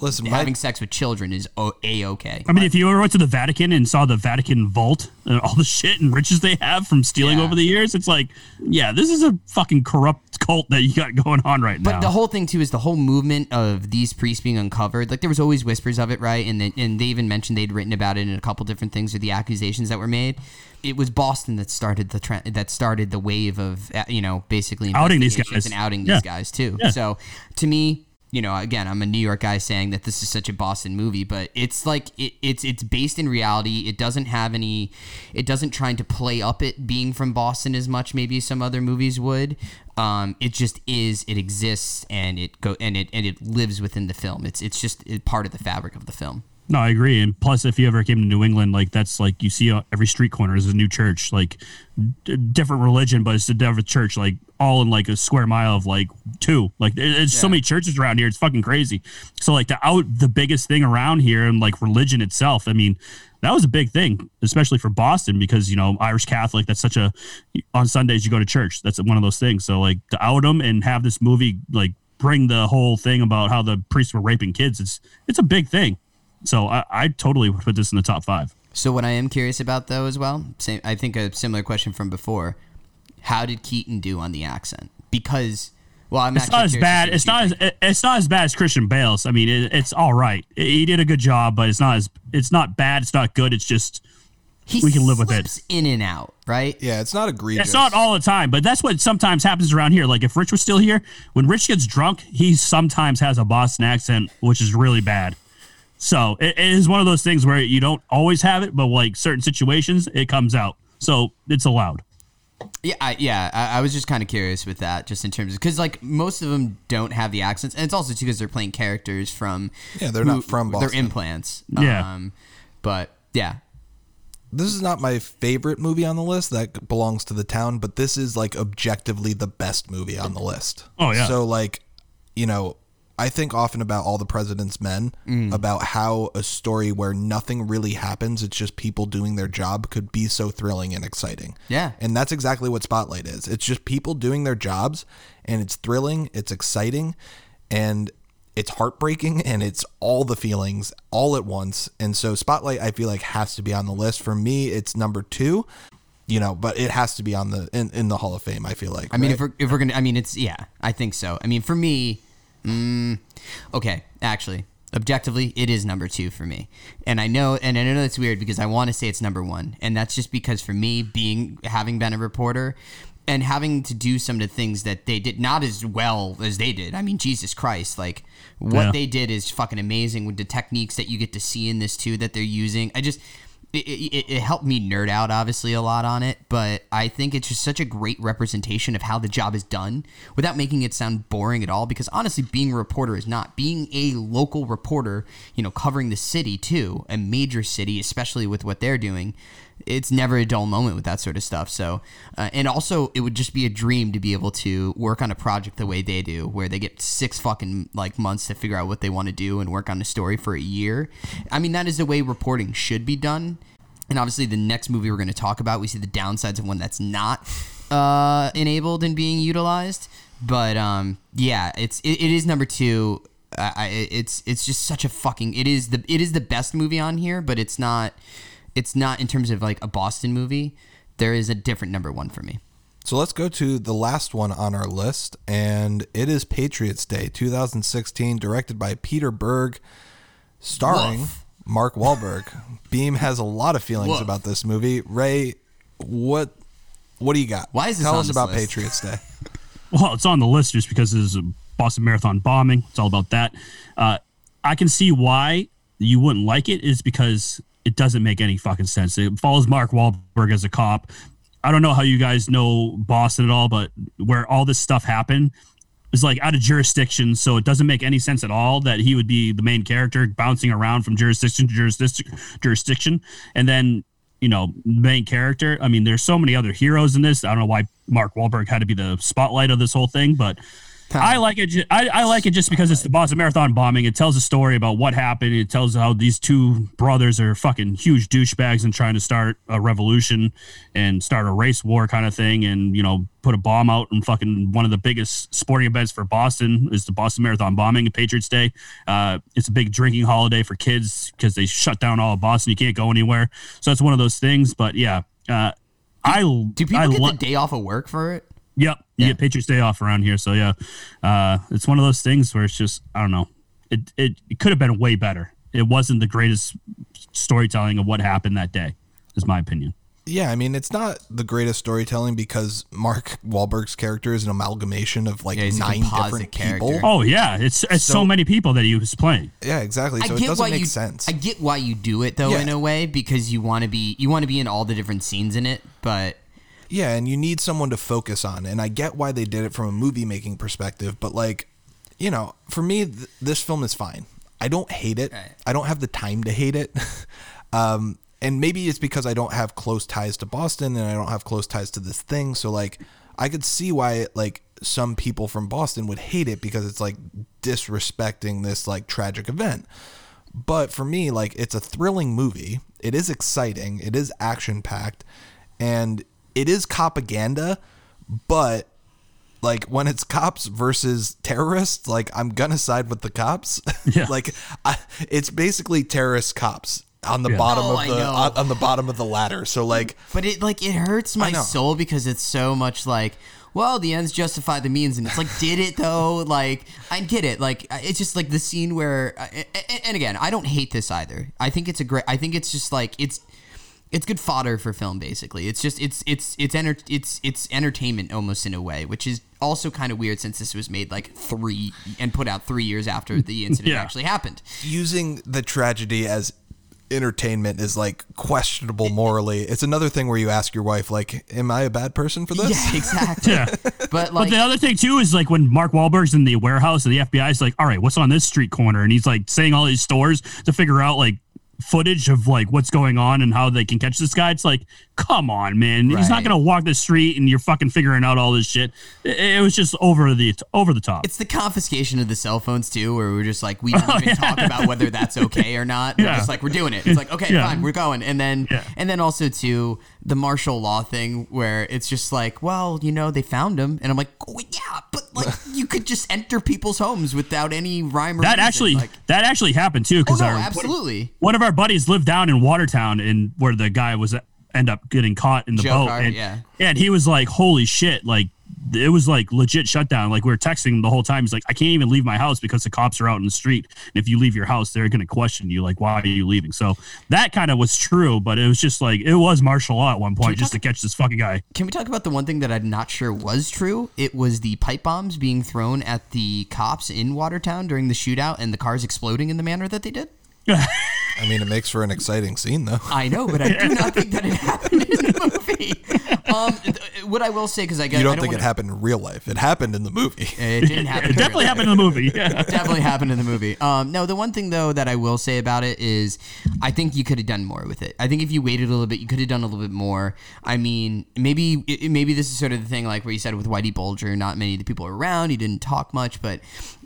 Listen, having my, sex with children is a okay. I mean, if you ever went to the Vatican and saw the Vatican vault and all the shit and riches they have from stealing Yeah. over the years, it's like, yeah, this is a fucking corrupt cult that you got going on right But now. But the whole thing too is the whole movement of these priests being uncovered. Like there was always whispers of it, right? And then, and they even mentioned they'd written about it in a couple different things or the accusations that were made. It was Boston that started the trend, that started the wave of uh, you know basically Outing these guys. and outing Yeah. these guys too. Yeah. So to me. You know, again, I'm a New York guy saying that this is such a Boston movie, but it's like it, it's it's based in reality. It doesn't have any, it doesn't try to play up it being from Boston as much maybe some other movies would. Um, it just is. It exists, and it go and it and it lives within the film. It's it's just part of the fabric of the film. No, I agree. And plus, if you ever came to New England, like that's like you see uh, every street corner is a new church, like d- different religion, but it's a different church, like all in like a square mile of like two. Like there- there's so Yeah. many churches around here, it's fucking crazy. So like the out the biggest thing around here and like religion itself. I mean, that was a big thing, especially for Boston, because you know Irish Catholic. That's such a on Sundays you go to church. That's one of those things. So like to out them and have this movie like bring the whole thing about how the priests were raping kids. It's it's a big thing. So I, I totally would put this in the top five. So what I am curious about though as well, same I think a similar question from before. How did Keaton do on the accent? Because well, I'm It's not as bad. It's you not as think. it's not as bad as Christian Bale's. I mean, it, it's all right. He did a good job, but it's not as it's not bad. It's not good. It's just he we can live with it. slips in and out, right? yeah, it's not egregious. it's not all the time. But that's what sometimes happens around here. Like if Rich was still here, when Rich gets drunk, he sometimes has a Boston accent, which is really bad. So it, it is one of those things where you don't always have it, but like certain situations, it comes out. So it's allowed. Yeah, I, yeah. I, I was just kind of curious with that, just in terms of because like most of them don't have the accents, and it's also too because they're playing characters from Yeah, they're not from They're implants. Yeah. Um, but yeah, this is not my favorite movie on the list that belongs to the town but this is like objectively the best movie on the list Oh, yeah. so like you know i think often about all the president's men Mm. about how a story where nothing really happens it's just people doing their job could be so thrilling and exciting Yeah. and that's exactly what spotlight is it's just people doing their jobs and it's thrilling it's exciting and it's heartbreaking and it's all the feelings all at once. And so Spotlight I feel like has to be on the list. For me, it's number two. You know, but it has to be on the in, in the Hall of Fame, I feel like. I mean, right? if we're if we're gonna, I mean, it's yeah, I think so. I mean, for me, mm, okay, actually, objectively, it is number two for me. And I know, and I know that's weird because I want to say it's number one, and that's just because for me, being having been a reporter. And having to do some of the things that they did not as well as they did. I mean, Jesus Christ! Like what Yeah. they did is fucking amazing with the techniques that you get to see in this too that they're using. I just it, it, it helped me nerd out obviously a lot on it, but I think it's just such a great representation of how the job is done without making it sound boring at all. Because honestly, being a reporter is not being a local reporter. You know, covering the city too, a major city, especially with what they're doing. It's never a dull moment with that sort of stuff. So, uh, and also, it would just be a dream to be able to work on a project the way they do, where they get six fucking like months to figure out what they want to do and work on a story for a year. I mean, that is the way reporting should be done. And obviously, the next movie we're going to talk about, we see the downsides of one that's not uh, enabled and being utilized. But um, yeah, it's it, it is number two. I, I, it's it's just such a fucking. It is the it is the best movie on here, but it's not. It's not in terms of like a Boston movie. There is a different number one for me. So let's go to the last one on our list, and it is Patriots Day 2016, directed by Peter Berg, starring Woof. Mark Wahlberg. Beam has a lot of feelings Woof. about this movie. Ray, what what do you got? Why is this Tell on us this about list? Patriots Day. Well, it's on the list just because it is a Boston Marathon bombing. It's all about that. Uh, I can see why you wouldn't like it is because it doesn't make any fucking sense. It follows Mark Wahlberg as a cop. I don't know how you guys know Boston at all, but where all this stuff happened is like out of jurisdiction, so it doesn't make any sense at all that he would be the main character bouncing around from jurisdiction to jurisdiction, jurisdiction, and then you know main character. I mean, there's so many other heroes in this. I don't know why Mark Wahlberg had to be the spotlight of this whole thing, but I like it. I, I like it just because it's the Boston Marathon bombing. It tells a story about what happened. It tells how these two brothers are fucking huge douchebags and trying to start a revolution and start a race war kind of thing, and you know put a bomb out and fucking one of the biggest sporting events for Boston is the Boston Marathon bombing, Patriots Day. Uh, it's a big drinking holiday for kids because they shut down all of Boston. You can't go anywhere, so it's one of those things. But yeah, uh, I Do people I get lo- the day off of work for it? Yep. You Yeah. get Patriots Day off around here. So yeah. Uh it's one of those things where it's just I don't know. It it, it could have been way better. It wasn't the greatest storytelling of what happened that day, is my opinion. Yeah, I mean, it's not the greatest storytelling because Mark Wahlberg's character is an amalgamation of like Yeah, nine composite different people. Oh yeah. It's it's so, So- many people that he was playing. Yeah, exactly. So I it get doesn't why make you. sense. I get why you do it though Yeah. in a way because you want to be you want to be in all the different scenes in it, but Yeah, and you need someone to focus on. And I get why they did it from a movie making perspective, but like, you know, for me, th- this film is fine. I don't hate it. Right. I don't have the time to hate it. um, and maybe it's because I don't have close ties to Boston and I don't have close ties to this thing. So like, I could see why like some people from Boston would hate it because it's like disrespecting this like tragic event. But for me, like it's a thrilling movie. It is exciting. It is action packed, and it is propaganda. But like when it's cops versus terrorists, like I'm gonna side with the cops. Yeah. like I, it's basically terrorist cops on the Yeah. bottom Oh, of the on, on the bottom of the ladder. So like but it like it hurts my soul because it's so much like well the ends justify the means and it's like did it though like i get it like it's just like the scene where and again i don't hate this either i think it's a great i think it's just like it's it's good fodder for film basically it's just it's it's it's enter, it's it's entertainment almost in a way which is also kind of weird since this was made like three and put out three years after the incident Yeah. actually happened using the tragedy as entertainment is like questionable morally. It's another thing where you ask your wife, like, "Am I a bad person for this?" yeah exactly Yeah. but But the other thing too is like when Mark Wahlberg's in the warehouse and the FBI is like, all right, what's on this street corner? And he's like saying all these stores to figure out like footage of like what's going on and how they can catch this guy. It's like, come on, man. He's not gonna walk the street and you're fucking figuring out all this shit. It, it was just over the over the top. It's the confiscation of the cell phones too, where we're just like we oh, don't even talk about whether that's okay or not. We're just like we're doing it. It's like okay, Yeah. fine, we're going. And then Yeah. and then also too the martial law thing where it's just like, well, you know, they found him, and I'm like, oh, yeah, but like you could just enter people's homes without any rhyme or that reason. actually like, that actually happened too oh because no, our absolutely. one of our buddies lived down in Watertown and where the guy was end up getting caught in the Joe boat Cart, and, yeah. and he was like holy shit like it was like legit shutdown like we were texting him the whole time he's like I can't even leave my house because the cops are out in the street and if you leave your house they're going to question you like why are you leaving so that kind of was true but it was just like it was martial law at one point just to catch this fucking guy Can we talk about the one thing that I'm not sure was true? It was the pipe bombs being thrown at the cops in Watertown during the shootout and the cars exploding in the manner that they did. I mean, it makes for an exciting scene, though. I know, but I do not think that it happened in the movie. Um, th- what I will say, because I guess You don't I think it wanna- happened in real life? It happened in the movie. It didn't happen. it definitely happened in the movie yeah definitely happened in the movie. Um, no, the one thing though that I will say about it is, I think you could have done more with it. I think if you waited a little bit, you could have done a little bit more. I mean, maybe it- maybe this is sort of the thing like where you said with Whitey Bulger, not many of the people were around. He didn't talk much, but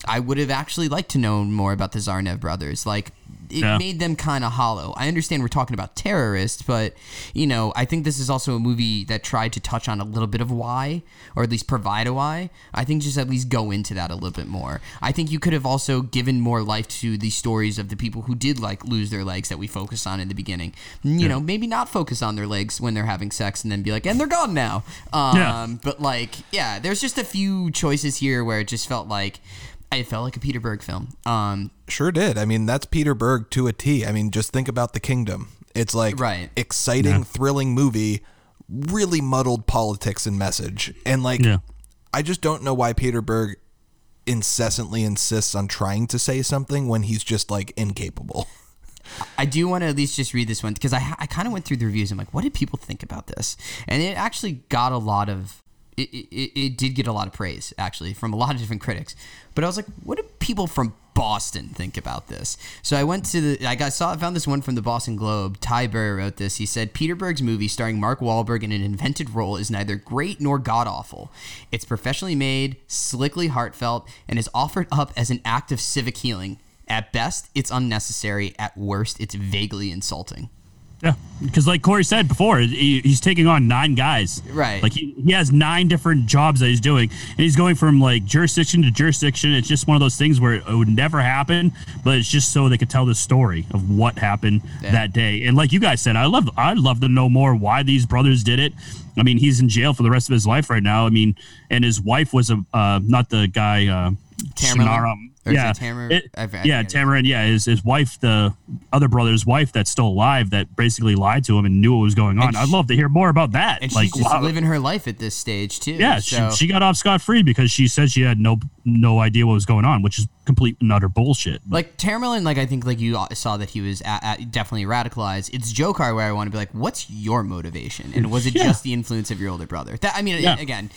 I would have actually liked to know more about the Tsarnaev brothers. Like. It Yeah. made them kind of hollow. I understand we're talking about terrorists, but you know, I think this is also a movie that tried to touch on a little bit of why, or at least provide a why. I think just at least go into that a little bit more. I think you could have also given more life to the stories of the people who did like lose their legs that we focused on in the beginning. You know, maybe not focus on their legs when they're having sex and then be like, and they're gone now. Um, Yeah. But like, yeah, there's just a few choices here where it just felt like. It felt like a Peter Berg film. Um, Sure did. I mean, that's Peter Berg to a T. I mean, just think about The Kingdom. It's like Right. exciting, thrilling movie, really muddled politics and message. And like, Yeah. I just don't know why Peter Berg incessantly insists on trying to say something when he's just like incapable. I do want to at least just read this one because I, I kind of went through the reviews. I'm like, what did people think about this? And it actually got a lot of. It, it, it did get a lot of praise actually from a lot of different critics, but I was like, what do people from Boston think about this? So I went to the I got saw I found this one from the Boston Globe. Ty Burr wrote this. He said Peter Berg's movie starring Mark Wahlberg in an invented role is neither great nor god awful. It's professionally made, slickly heartfelt, and is offered up as an act of civic healing. At best, it's unnecessary. At worst, it's vaguely insulting. Yeah, because like Corey said before, he, he's taking on nine guys. Right. Like he, he has nine different jobs that he's doing, and he's going from like jurisdiction to jurisdiction. It's just one of those things where it would never happen, but it's just so they could tell the story of what happened Yeah. that day. And like you guys said, I love I'd love to know more why these brothers did it. I mean, he's in jail for the rest of his life right now. I mean, and his wife was a uh, not the guy. Uh? Shinaram. Or yeah, it I- I yeah. Tamerlan. Yeah, his his wife, the other brother's wife, that's still alive, that basically lied to him and knew what was going on. And I'd she- love to hear more about that. And like, she's just wow. living her life at this stage too. yeah, so. she, she got off scot free because she said she had no no idea what was going on, which is complete and utter bullshit. like Tamerlan, like I think like you saw that he was a a definitely radicalized. It's Dzhokhar where I want to be like, what's your motivation, and was it Yeah. just the influence of your older brother? That I mean, Yeah. again,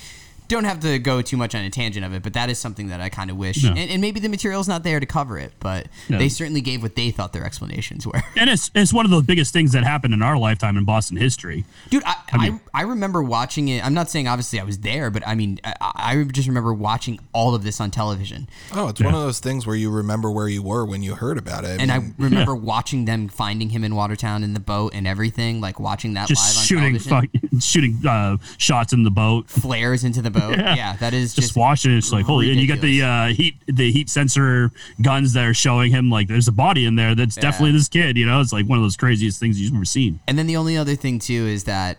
don't have to go too much on a tangent of it, but that is something that I kind of wish, Yeah. and, and maybe the material's not there to cover it, but Yeah. they certainly gave what they thought their explanations were. and it's it's one of the biggest things that happened in our lifetime in Boston history. Dude, I, I, mean- I, remember watching it. I'm not saying obviously I was there, but I mean, I, I just remember watching all of this on television. Oh, it's one of those things where you remember where you were when you heard about it. And I mean, remember watching them finding him in Watertown in the boat and everything, like watching that Just live on shooting television. fuck, shooting uh, shots in the boat. flares into the boat. Yeah. Yeah, that is just, just, watching it, it's like holy and you got the uh, heat the heat sensor guns that are showing him like there's a body in there that's definitely this kid you know it's like one of those craziest things you've ever seen And then the only other thing too is that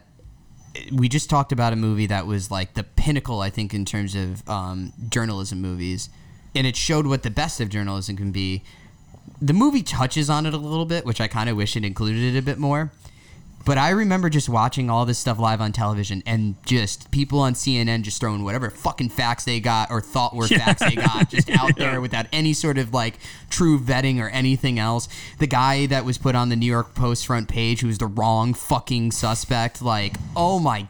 we just talked about a movie that was like the pinnacle, I think, in terms of um, journalism movies, and it showed what the best of journalism can be. The movie touches on it a little bit, which I kind of wish it included it a bit more. But I remember just watching all this stuff live on television and just people on CNN just throwing whatever fucking facts they got or thought were facts they got just out there without any sort of like true vetting or anything else. The guy that was put on the New York Post front page who was the wrong fucking suspect, like, oh my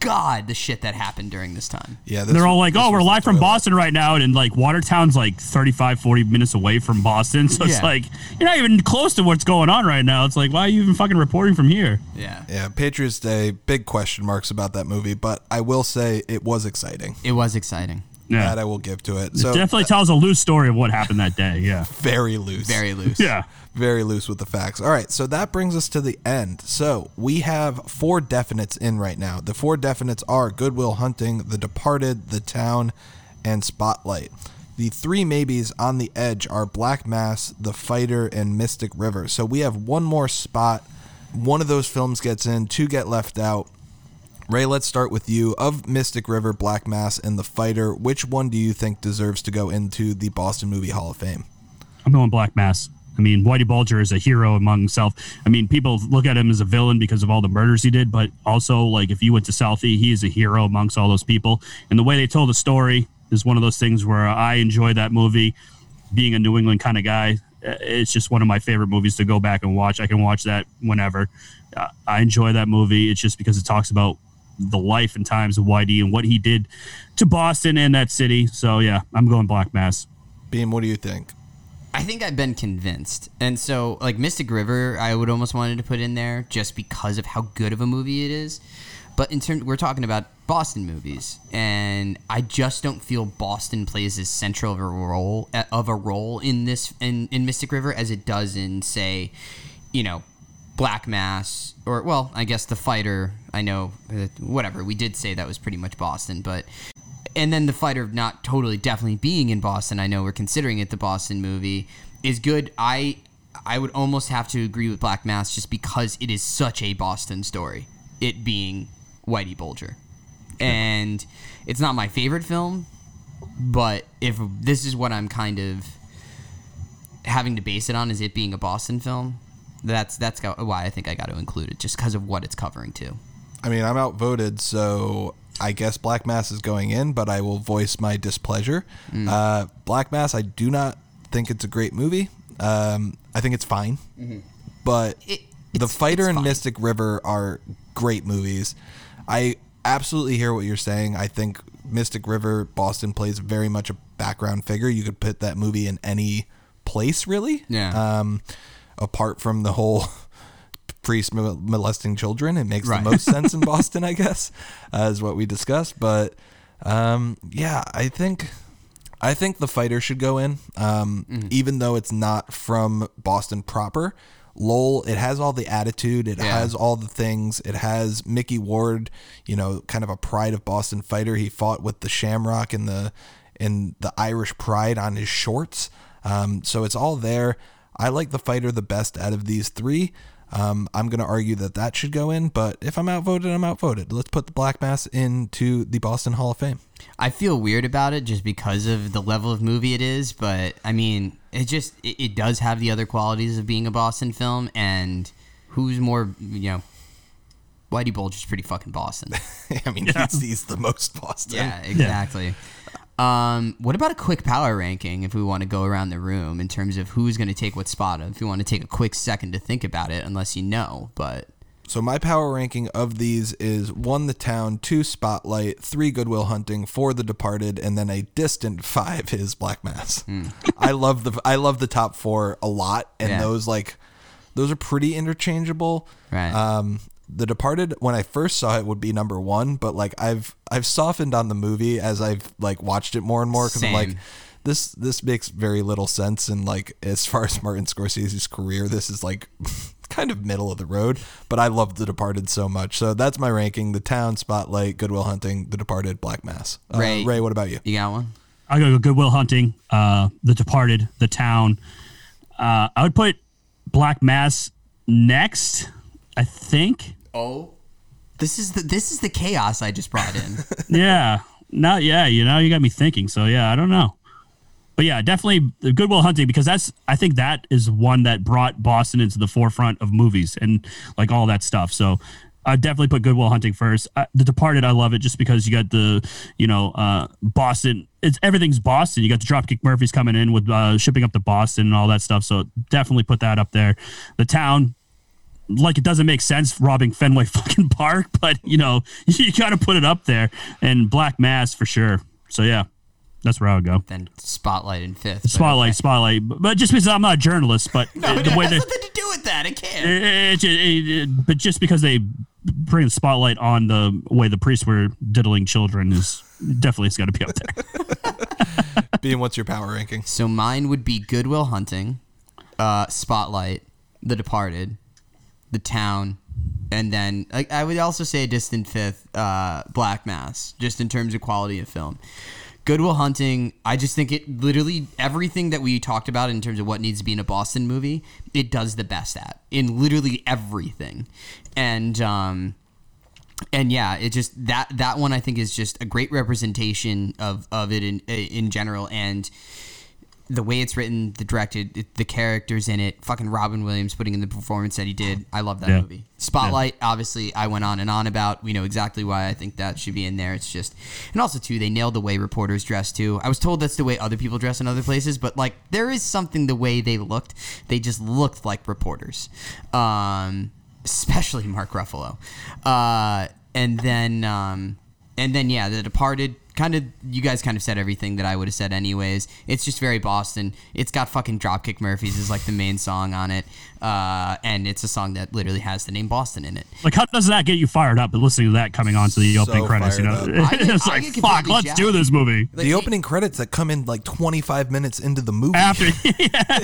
god, the shit that happened during this time. yeah, this they're all like this oh we're live from toilet. boston right now and like watertown's like 35 40 minutes away from boston so it's Yeah. like you're not even close to what's going on right now it's like why are you even fucking reporting from here Yeah. Yeah, Patriots Day, big question marks about that movie, but I will say it was exciting. It was exciting. Yeah That I will give to it. So it definitely uh, tells a loose story of what happened that day yeah very loose. Very loose. yeah very loose with the facts. All right, so that brings us to the end. So we have four definites in right now. The four definites are Good Will Hunting, The Departed, The Town, and Spotlight. The three maybes on the edge are Black Mass, The Fighter, and Mystic River. So we have one more spot. One of those films gets in, two get left out. Ray, let's start with you. Of Mystic River, Black Mass, and The Fighter, which one do you think deserves to go into the Boston Movie Hall of Fame? I'm going Black Mass. I mean, Whitey Bulger is a hero among himself. I mean, people look at him as a villain because of all the murders he did, but also, like, if you went to Southie, he is a hero amongst all those people. And the way they told the story is one of those things where I enjoy that movie. Being a New England kind of guy, uh, it's just one of my favorite movies to go back and watch. I can watch that whenever. I enjoy that movie. It's just because it talks about the life and times of Whitey and what he did to Boston and that city. So, yeah, I'm going Black Mass. Beam, what do you think? I think I've been convinced. And so, like Mystic River, I would almost wanted to put in there just because of how good of a movie it is. But in terms, we're talking about Boston movies, and I just don't feel Boston plays as central of a role of a role in this in, in Mystic River as it does in, say, you know, Black Mass or well, I guess the Fighter. I know, uh, whatever we did say that was pretty much Boston, but and then the fighter not totally definitely being in Boston, I know we're considering it the Boston movie is good. I I would almost have to agree with Black Mass just because it is such a Boston story. It being Whitey Bulger. And it's not my favorite film, but if this is what I'm kind of having to base it on is it being a Boston film, that's that's why I think I got to include it just because of what it's covering too. I mean, I'm outvoted, so I guess Black Mass is going in, but I will voice my displeasure. Uh, Black Mass, I do not think it's a great movie. Um, I think it's fine, but It- The Fighter and fine. Mystic River are great movies. I absolutely hear what you're saying. I think Mystic River, Boston plays very much a background figure. You could put that movie in any place, really. Yeah. Um, apart from the whole priest molesting children, it makes Right. the most sense in Boston, I guess, uh, is what we discussed. But um, yeah, I think I think the fighter should go in, um, Mm-hmm. even though it's not from Boston proper. Lowell, it has all the attitude, it Yeah. has all the things. It has Micky Ward, you know, kind of a pride of Boston fighter. He fought with the Shamrock and the and the Irish pride on his shorts. Um, so it's all there. I like the fighter the best out of these three. Um, I'm going to argue that that should go in, but if I'm outvoted, I'm outvoted. Let's put the Black Mass into the Boston Hall of Fame. I feel weird about it just because of the level of movie it is, but I mean, it just it, it does have the other qualities of being a Boston film, and who's more, you know, Whitey Bulge is pretty fucking Boston. I mean, he's sees the most Boston. yeah, exactly. Um, what about a quick power ranking if we want to go around the room in terms of who's going to take what spot? If you want to take a quick second to think about it, unless you know, but So my power ranking of these is one the town, two spotlight, three Good Will Hunting, four the Departed, and then a distant five is Black Mass. Hmm. I love the I love the top four a lot, and Yeah. those like those are pretty interchangeable. Right. Um, the Departed, when I first saw it, would be number one, but like I've I've softened on the movie as I've like watched it more and more because I'm like this this makes very little sense and like as far as Martin Scorsese's career, this is like kind of middle of the road. But I love The Departed so much, so that's my ranking: The Town, Spotlight, Good Will Hunting, The Departed, Black Mass. Uh, Ray. Ray, what about you? you got one? I gotta go Good Will Hunting, uh, The Departed, The Town. Uh, I would put Black Mass next. I think. Oh, this is the this is the chaos I just brought in. yeah. Not yeah. You know, you got me thinking. So yeah, I don't know. But yeah, definitely Good Will Hunting because that's I think that is one that brought Boston into the forefront of movies and like all that stuff. So I definitely put Good Will Hunting first. Uh, the Departed, I love it just because you got the you know uh, Boston. It's everything's Boston. You got the Dropkick Murphys coming in with uh, shipping up to Boston and all that stuff. So definitely put that up there. The town, like it doesn't make sense robbing Fenway fucking Park, but you know you got to put it up there. And Black Mass for sure. So yeah, that's where I would go. then spotlight in fifth. Spotlight, okay. spotlight. But- But just because I'm not a journalist, but No, it the way has nothing to do with that. It can't. it, it, it- it- but just because they bring the spotlight on the way the priests were diddling children is definitely it's got to be up there. Being what's your power ranking? So mine would be Good Will Hunting, uh, Spotlight, The Departed, The Town, and then I, I would also say a distant fifth, uh, Black Mass, just in terms of quality of film. Good Will Hunting, I just think it literally everything that we talked about in terms of what needs to be in a Boston movie, it does the best at in literally everything, and um, and yeah, it just that that one I think is just a great representation of of it in in general and the way it's written, the directed, it- the characters in it, fucking Robin Williams putting in the performance that he did. I love that Yeah. movie. Spotlight, obviously, I went on and on about. We know exactly why I think that should be in there. It's just, and also too, they nailed the way reporters dress too. I was told that's the way other people dress in other places, but like there is something the way they looked. They just looked like reporters, um, especially Mark Ruffalo, uh, and then. Um, and then yeah, The Departed kind of you guys kind of said everything that I would have said anyways. It's just very Boston. It's got fucking Dropkick Murphys is like the main song on it. Uh, and it's a song that literally has the name Boston in it. like, how does that get you fired up? But listening to that coming on to the opening credits, you know, fired up. I get- it's like fuck, let's jacked. do this movie. Like, the it- opening credits that come in like 25 minutes into the movie. After, yeah,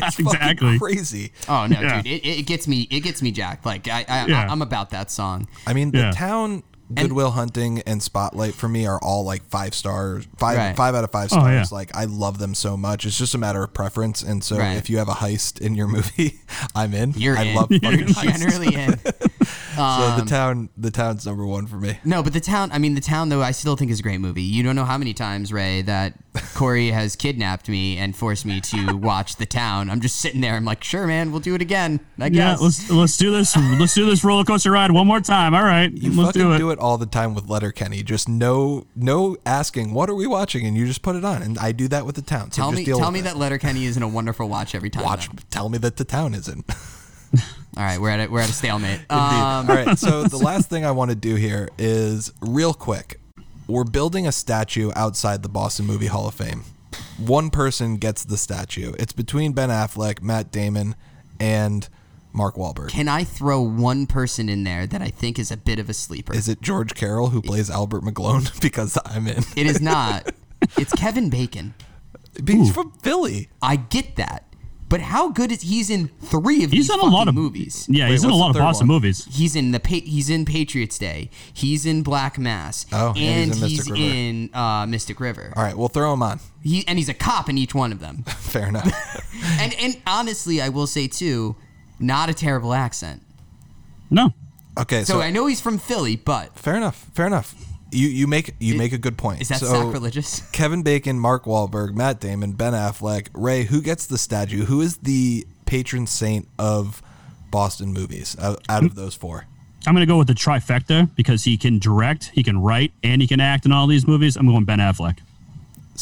It's exactly. crazy. Oh no, Yeah. dude! It, it gets me. It gets me jacked. Like I, I, Yeah. I'm about that song. I mean, Yeah. the town, Good Will Hunting, and Spotlight for me are all like five stars, five Right. five out of five oh, stars. yeah. Like I love them so much. It's just a matter of preference. And so Right. if you have a heist in your movie, I'm in. You're I in. love fucking You're heists. generally in. So Um, the town, the town's number one for me. No, but the town. I mean, the town though. I still think is a great movie. You don't know how many times Ray that Corey has kidnapped me and forced me to watch the town. I'm just sitting there. I'm like, sure, man, we'll do it again. I Yeah, guess. let's let's do this. Let's do this roller coaster ride one more time. All right, You let's fucking do it. all the time with Letterkenny. Just no, no asking, what are we watching? And you just put it on. And I do that with the town. So tell just me, deal tell with me it. that Letterkenny isn't a wonderful watch every time. Watch. though. Tell me that the town isn't. All right, we're at a, we're at a stalemate. Indeed. Um, All right. So the last thing I want to do here is real quick. We're building a statue outside the Boston Movie Hall of Fame. one person gets the statue. It's between Ben Affleck, Matt Damon, and Mark Wahlberg. Can I throw one person in there that I think is a bit of a sleeper? Is it George Carroll who plays Albert Magloan? because I'm in. it is not. it's Kevin Bacon. He's from Philly. I get that. But how good is he's in three of He's these in a lot of movies? Yeah, Wait, he's in a lot of awesome one? movies. He's in the pa- he's in Patriots Day. He's in Black Mass. Oh, and and he's in he's Mystic River. in uh, Mystic River. All right, we'll throw him on. He and he's a cop in each one of them. Fair enough. and and honestly, I will say too, not a terrible accent. No, Okay, So, so, I know he's from Philly, but fair enough. Fair enough. You you make you make a good point. is that so, sacrilegious? Kevin Bacon, Mark Wahlberg, Matt Damon, Ben Affleck, Ray. Who gets the statue? Who is the patron saint of Boston movies out, out of those four? I'm gonna go with the trifecta because he can direct, he can write, and he can act in all these movies. I'm going Ben Affleck.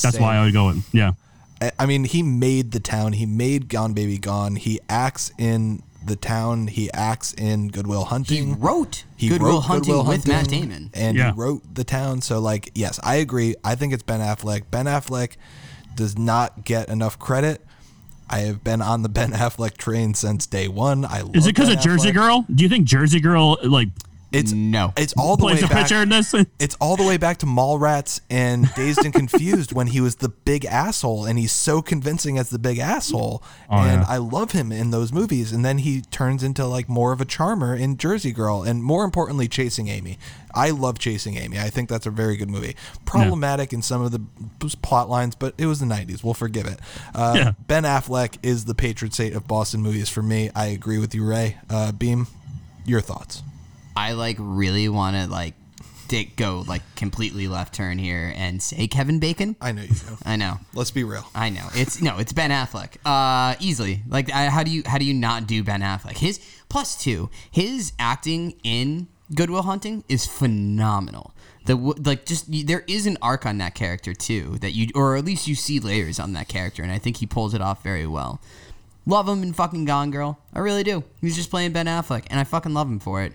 That's Same. why I would go with yeah. I- I mean, he made the town. He made Gone Baby Gone. He acts in the town. He acts in Good Will Hunting. He wrote He Goodwill wrote Hunting Good Will with Matt Damon. and Yeah. he wrote the town. So, like, yes, I agree. I think it's Ben Affleck. Ben Affleck does not get enough credit. I have been on the Ben Affleck train since day one. I love Is it because of Jersey Girl? Do you think Jersey Girl like It's No. It's all the plays way back. pitcher in? It's all the way back to Mallrats and Dazed and Confused when he was the big asshole, and he's so convincing as the big asshole. Oh, and yeah. I love him in those movies. And then he turns into like more of a charmer in Jersey Girl, and more importantly, Chasing Amy. I love Chasing Amy. I think that's a very good movie. Problematic in some of the plot lines, but it was the '90s. We'll forgive it. Uh, Yeah. Ben Affleck is the patron saint of Boston movies for me. I agree with you, Ray. Uh, Beam, your thoughts? I like really want to like dig, go like completely left turn here and say Kevin Bacon. I know you do. I know. Let's be real. I know. It's no, it's Ben Affleck. Uh, easily. Like, I, how do you how do you not do Ben Affleck? His plus two, his acting in Good Will Hunting is phenomenal. The like just there is an arc on that character too that you or at least you see layers on that character, and I think he pulls it off very well. Love him in fucking Gone Girl. I really do. He's just playing Ben Affleck, and I fucking love him for it.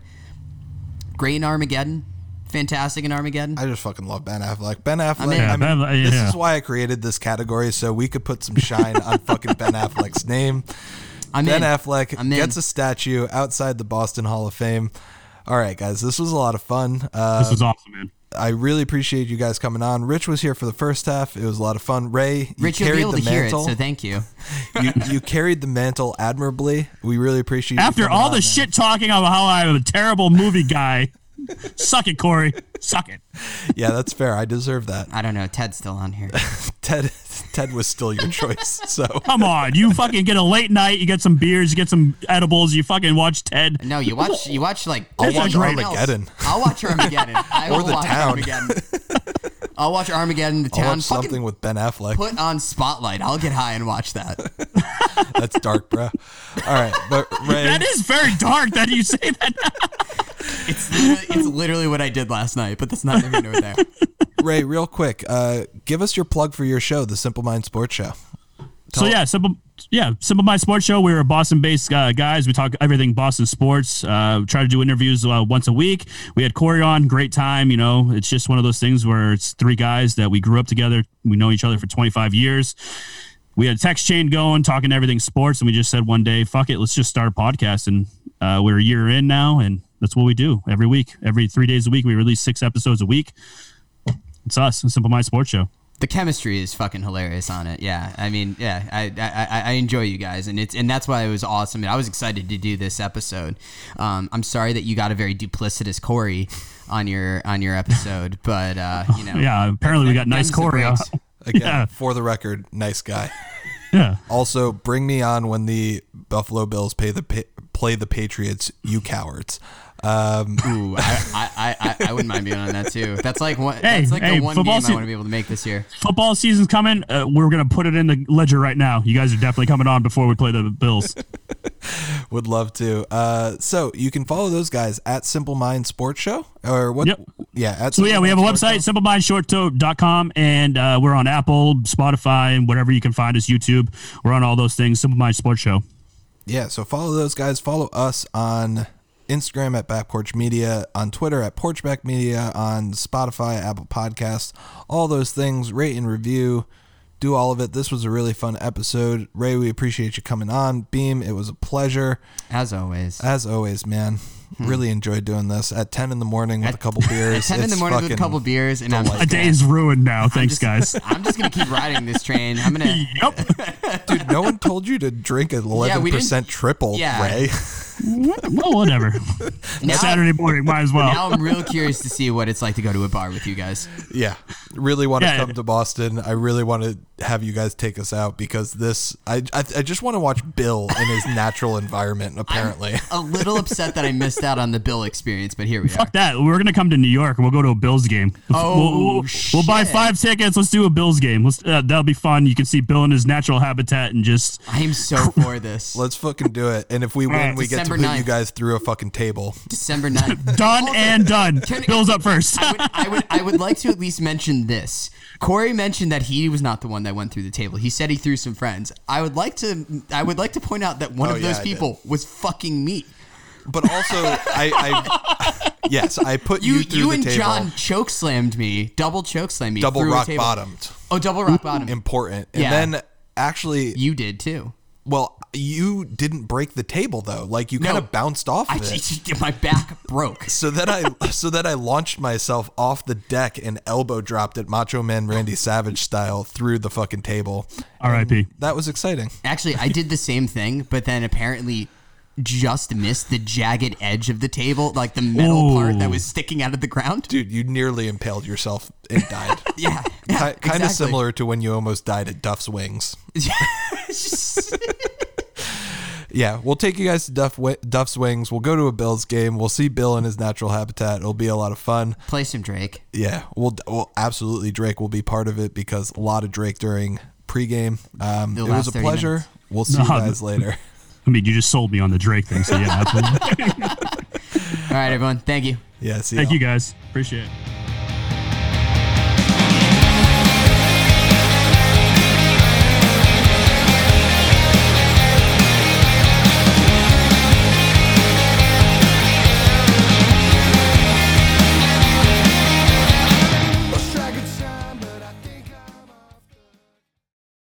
Great in Armageddon. Fantastic in Armageddon. I just fucking love Ben Affleck. Ben Affleck. in. I Yeah, mean, Ben- this is why I created this category so we could put some shine on fucking Ben Affleck's name. I'm ben in. Affleck I'm in. gets a statue outside the Boston Hall of Fame. All right, guys, this was a lot of fun. Uh, This was awesome, man. I really appreciate you guys coming on. Rich was here for the first half. It was a lot of fun. Ray, you Rich, you'll carried be able the to hear it, mantle. so thank you. you, you carried the mantle admirably. We really appreciate you After all on, the man. shit talking about how I'm a terrible movie guy, suck it, Corey. Suck it. Yeah, that's fair. I deserve that. I don't know. Ted's still on here. Ted, Ted was still your choice. So Come on, you fucking get a late night, you get some beers, you get some edibles, you fucking watch Ted. No, you watch. You watch like. I'll watch everything else. Armageddon. I'll watch Armageddon. I Or will The watch Town. Armageddon. I'll watch Armageddon. The I'll town. watch Fucking something with Ben Affleck. put on Spotlight. I'll get high and watch that. That's dark, bro. All right, but Ray, That is very dark that you say that. It's literally, it's literally what I did last night, but that's not here nor there. Ray, real quick, uh, give us your plug for your show, the Simple Mind Sports Show. So yeah, simple. Yeah, simple my sports show. We're Boston-based uh, guys. We talk everything Boston sports. Uh, try to do interviews uh, once a week. We had Corey on. Great time. You know, it's just one of those things where it's three guys that we grew up together. We know each other for 25 years. We had a text chain going, talking everything sports, and we just said one day, "Fuck it, let's just start a podcast." And uh, we're a year in now, and that's what we do every week. Every three days a week, we release six episodes a week. It's us, Simple Mind Sports Show. The chemistry is fucking hilarious on it. Yeah, I mean, yeah, I, I, I- I enjoy you guys, and it's and that's why it was awesome. And I was excited to do this episode. Um, I'm sorry that you got a very duplicitous Corey on your on your episode, but uh, you know, Yeah, apparently we got nice Corey. breaks. Again, Yeah. for the record, nice guy. Yeah. Also, bring me on when the Buffalo Bills pay the pa- play the Patriots. You cowards. Um, Ooh, I, I, I, I wouldn't mind being on that too. That's like one. Hey, that's like hey, the one football game se- I want to be able to make this year. football season's coming. Uh, we're gonna put it in the ledger right now. You guys are definitely coming on before we play the Bills. would love to. Uh, so you can follow those guys at Simple Mind Sports Show or what? Yep. Yeah. At So yeah, we have a Simple Mind website, Sports simplemindshorttoe.com, and uh, we're on Apple, Spotify, and whatever you can find us. YouTube. We're on all those things. Simple Mind Sports Show. Yeah, so follow those guys. Follow us on Instagram at Back Porch Media, on Twitter at Porchback Media, on Spotify, Apple Podcasts, all those things. Rate and review. do all of it. This was a really fun episode. Ray, we appreciate you coming on. Beam, it was a pleasure. As always. As always, man. Hmm. Really enjoyed doing this at 10 in the morning with At- a couple beers. At 10 in the morning with a couple beers, and I'm just A day is ruined now. Thanks, just- guys. I'm just gonna keep riding this train. I'm gonna. yep. Dude, no one told you to drink 11% we didn't- triple, Yeah. Ray. Well, whatever. Now, Saturday morning, might as well. now I'm real curious to see what it's like to go to a bar with you guys. Yeah, really want to Yeah. come to Boston. I really want to have you guys take us out because this. I I, I just want to watch Bill in his natural environment. Apparently, A little upset that I missed out on the Bill experience, but here we are. Fuck that. We're gonna come to New York and we'll go to a Bills game. Oh, we'll, we'll, we'll buy five tickets. Let's do a Bills game. Let's, uh, that'll be fun. You can see Bill in his natural habitat and just I am so for this. let's fucking do it. And if we win, Alright, we get to December put you guys through a fucking table. December 9th. done Also, and done. can- Bill's up first. I would, I would, I would like to at least mention this. Corey mentioned that he was not the one that went through the table. He said he threw some friends. I would like to, I would like to point out that one Oh, of yeah, those I did. people was fucking me. But also, I, I yes, I put you, You, through you the and table. John choke slammed me, double choke slammed me, double through a rock table. bottomed. Oh, double rock bottom. Important. And Yeah. then actually, You did too. well, you didn't break the table though. Like you kind of bounced off I it. my back broke. So then I so then I launched myself off the deck and elbow dropped it Macho Man Randy Savage style through the fucking table. R.I.P. That was exciting. Actually, I did the same thing, but then apparently just missed the jagged edge of the table, like the metal part that was sticking out of the ground. Dude, you nearly impaled yourself and died. Yeah, yeah kind of exactly. similar to when you almost died at Duff's Wings. Yeah, we'll take you guys to Duff, Duff's Wings. We'll go to a Bills game. We'll see Bill in his natural habitat. It'll be a lot of fun. Play some Drake. Yeah, we'll, we'll absolutely Drake will be part of it because a lot of Drake during pregame. Um, it was a pleasure. minutes. We'll see you No, guys later. I mean, you just sold me on the Drake thing. So yeah. All right, everyone. Thank you. Yeah, see Thank y'all. you guys. Appreciate it.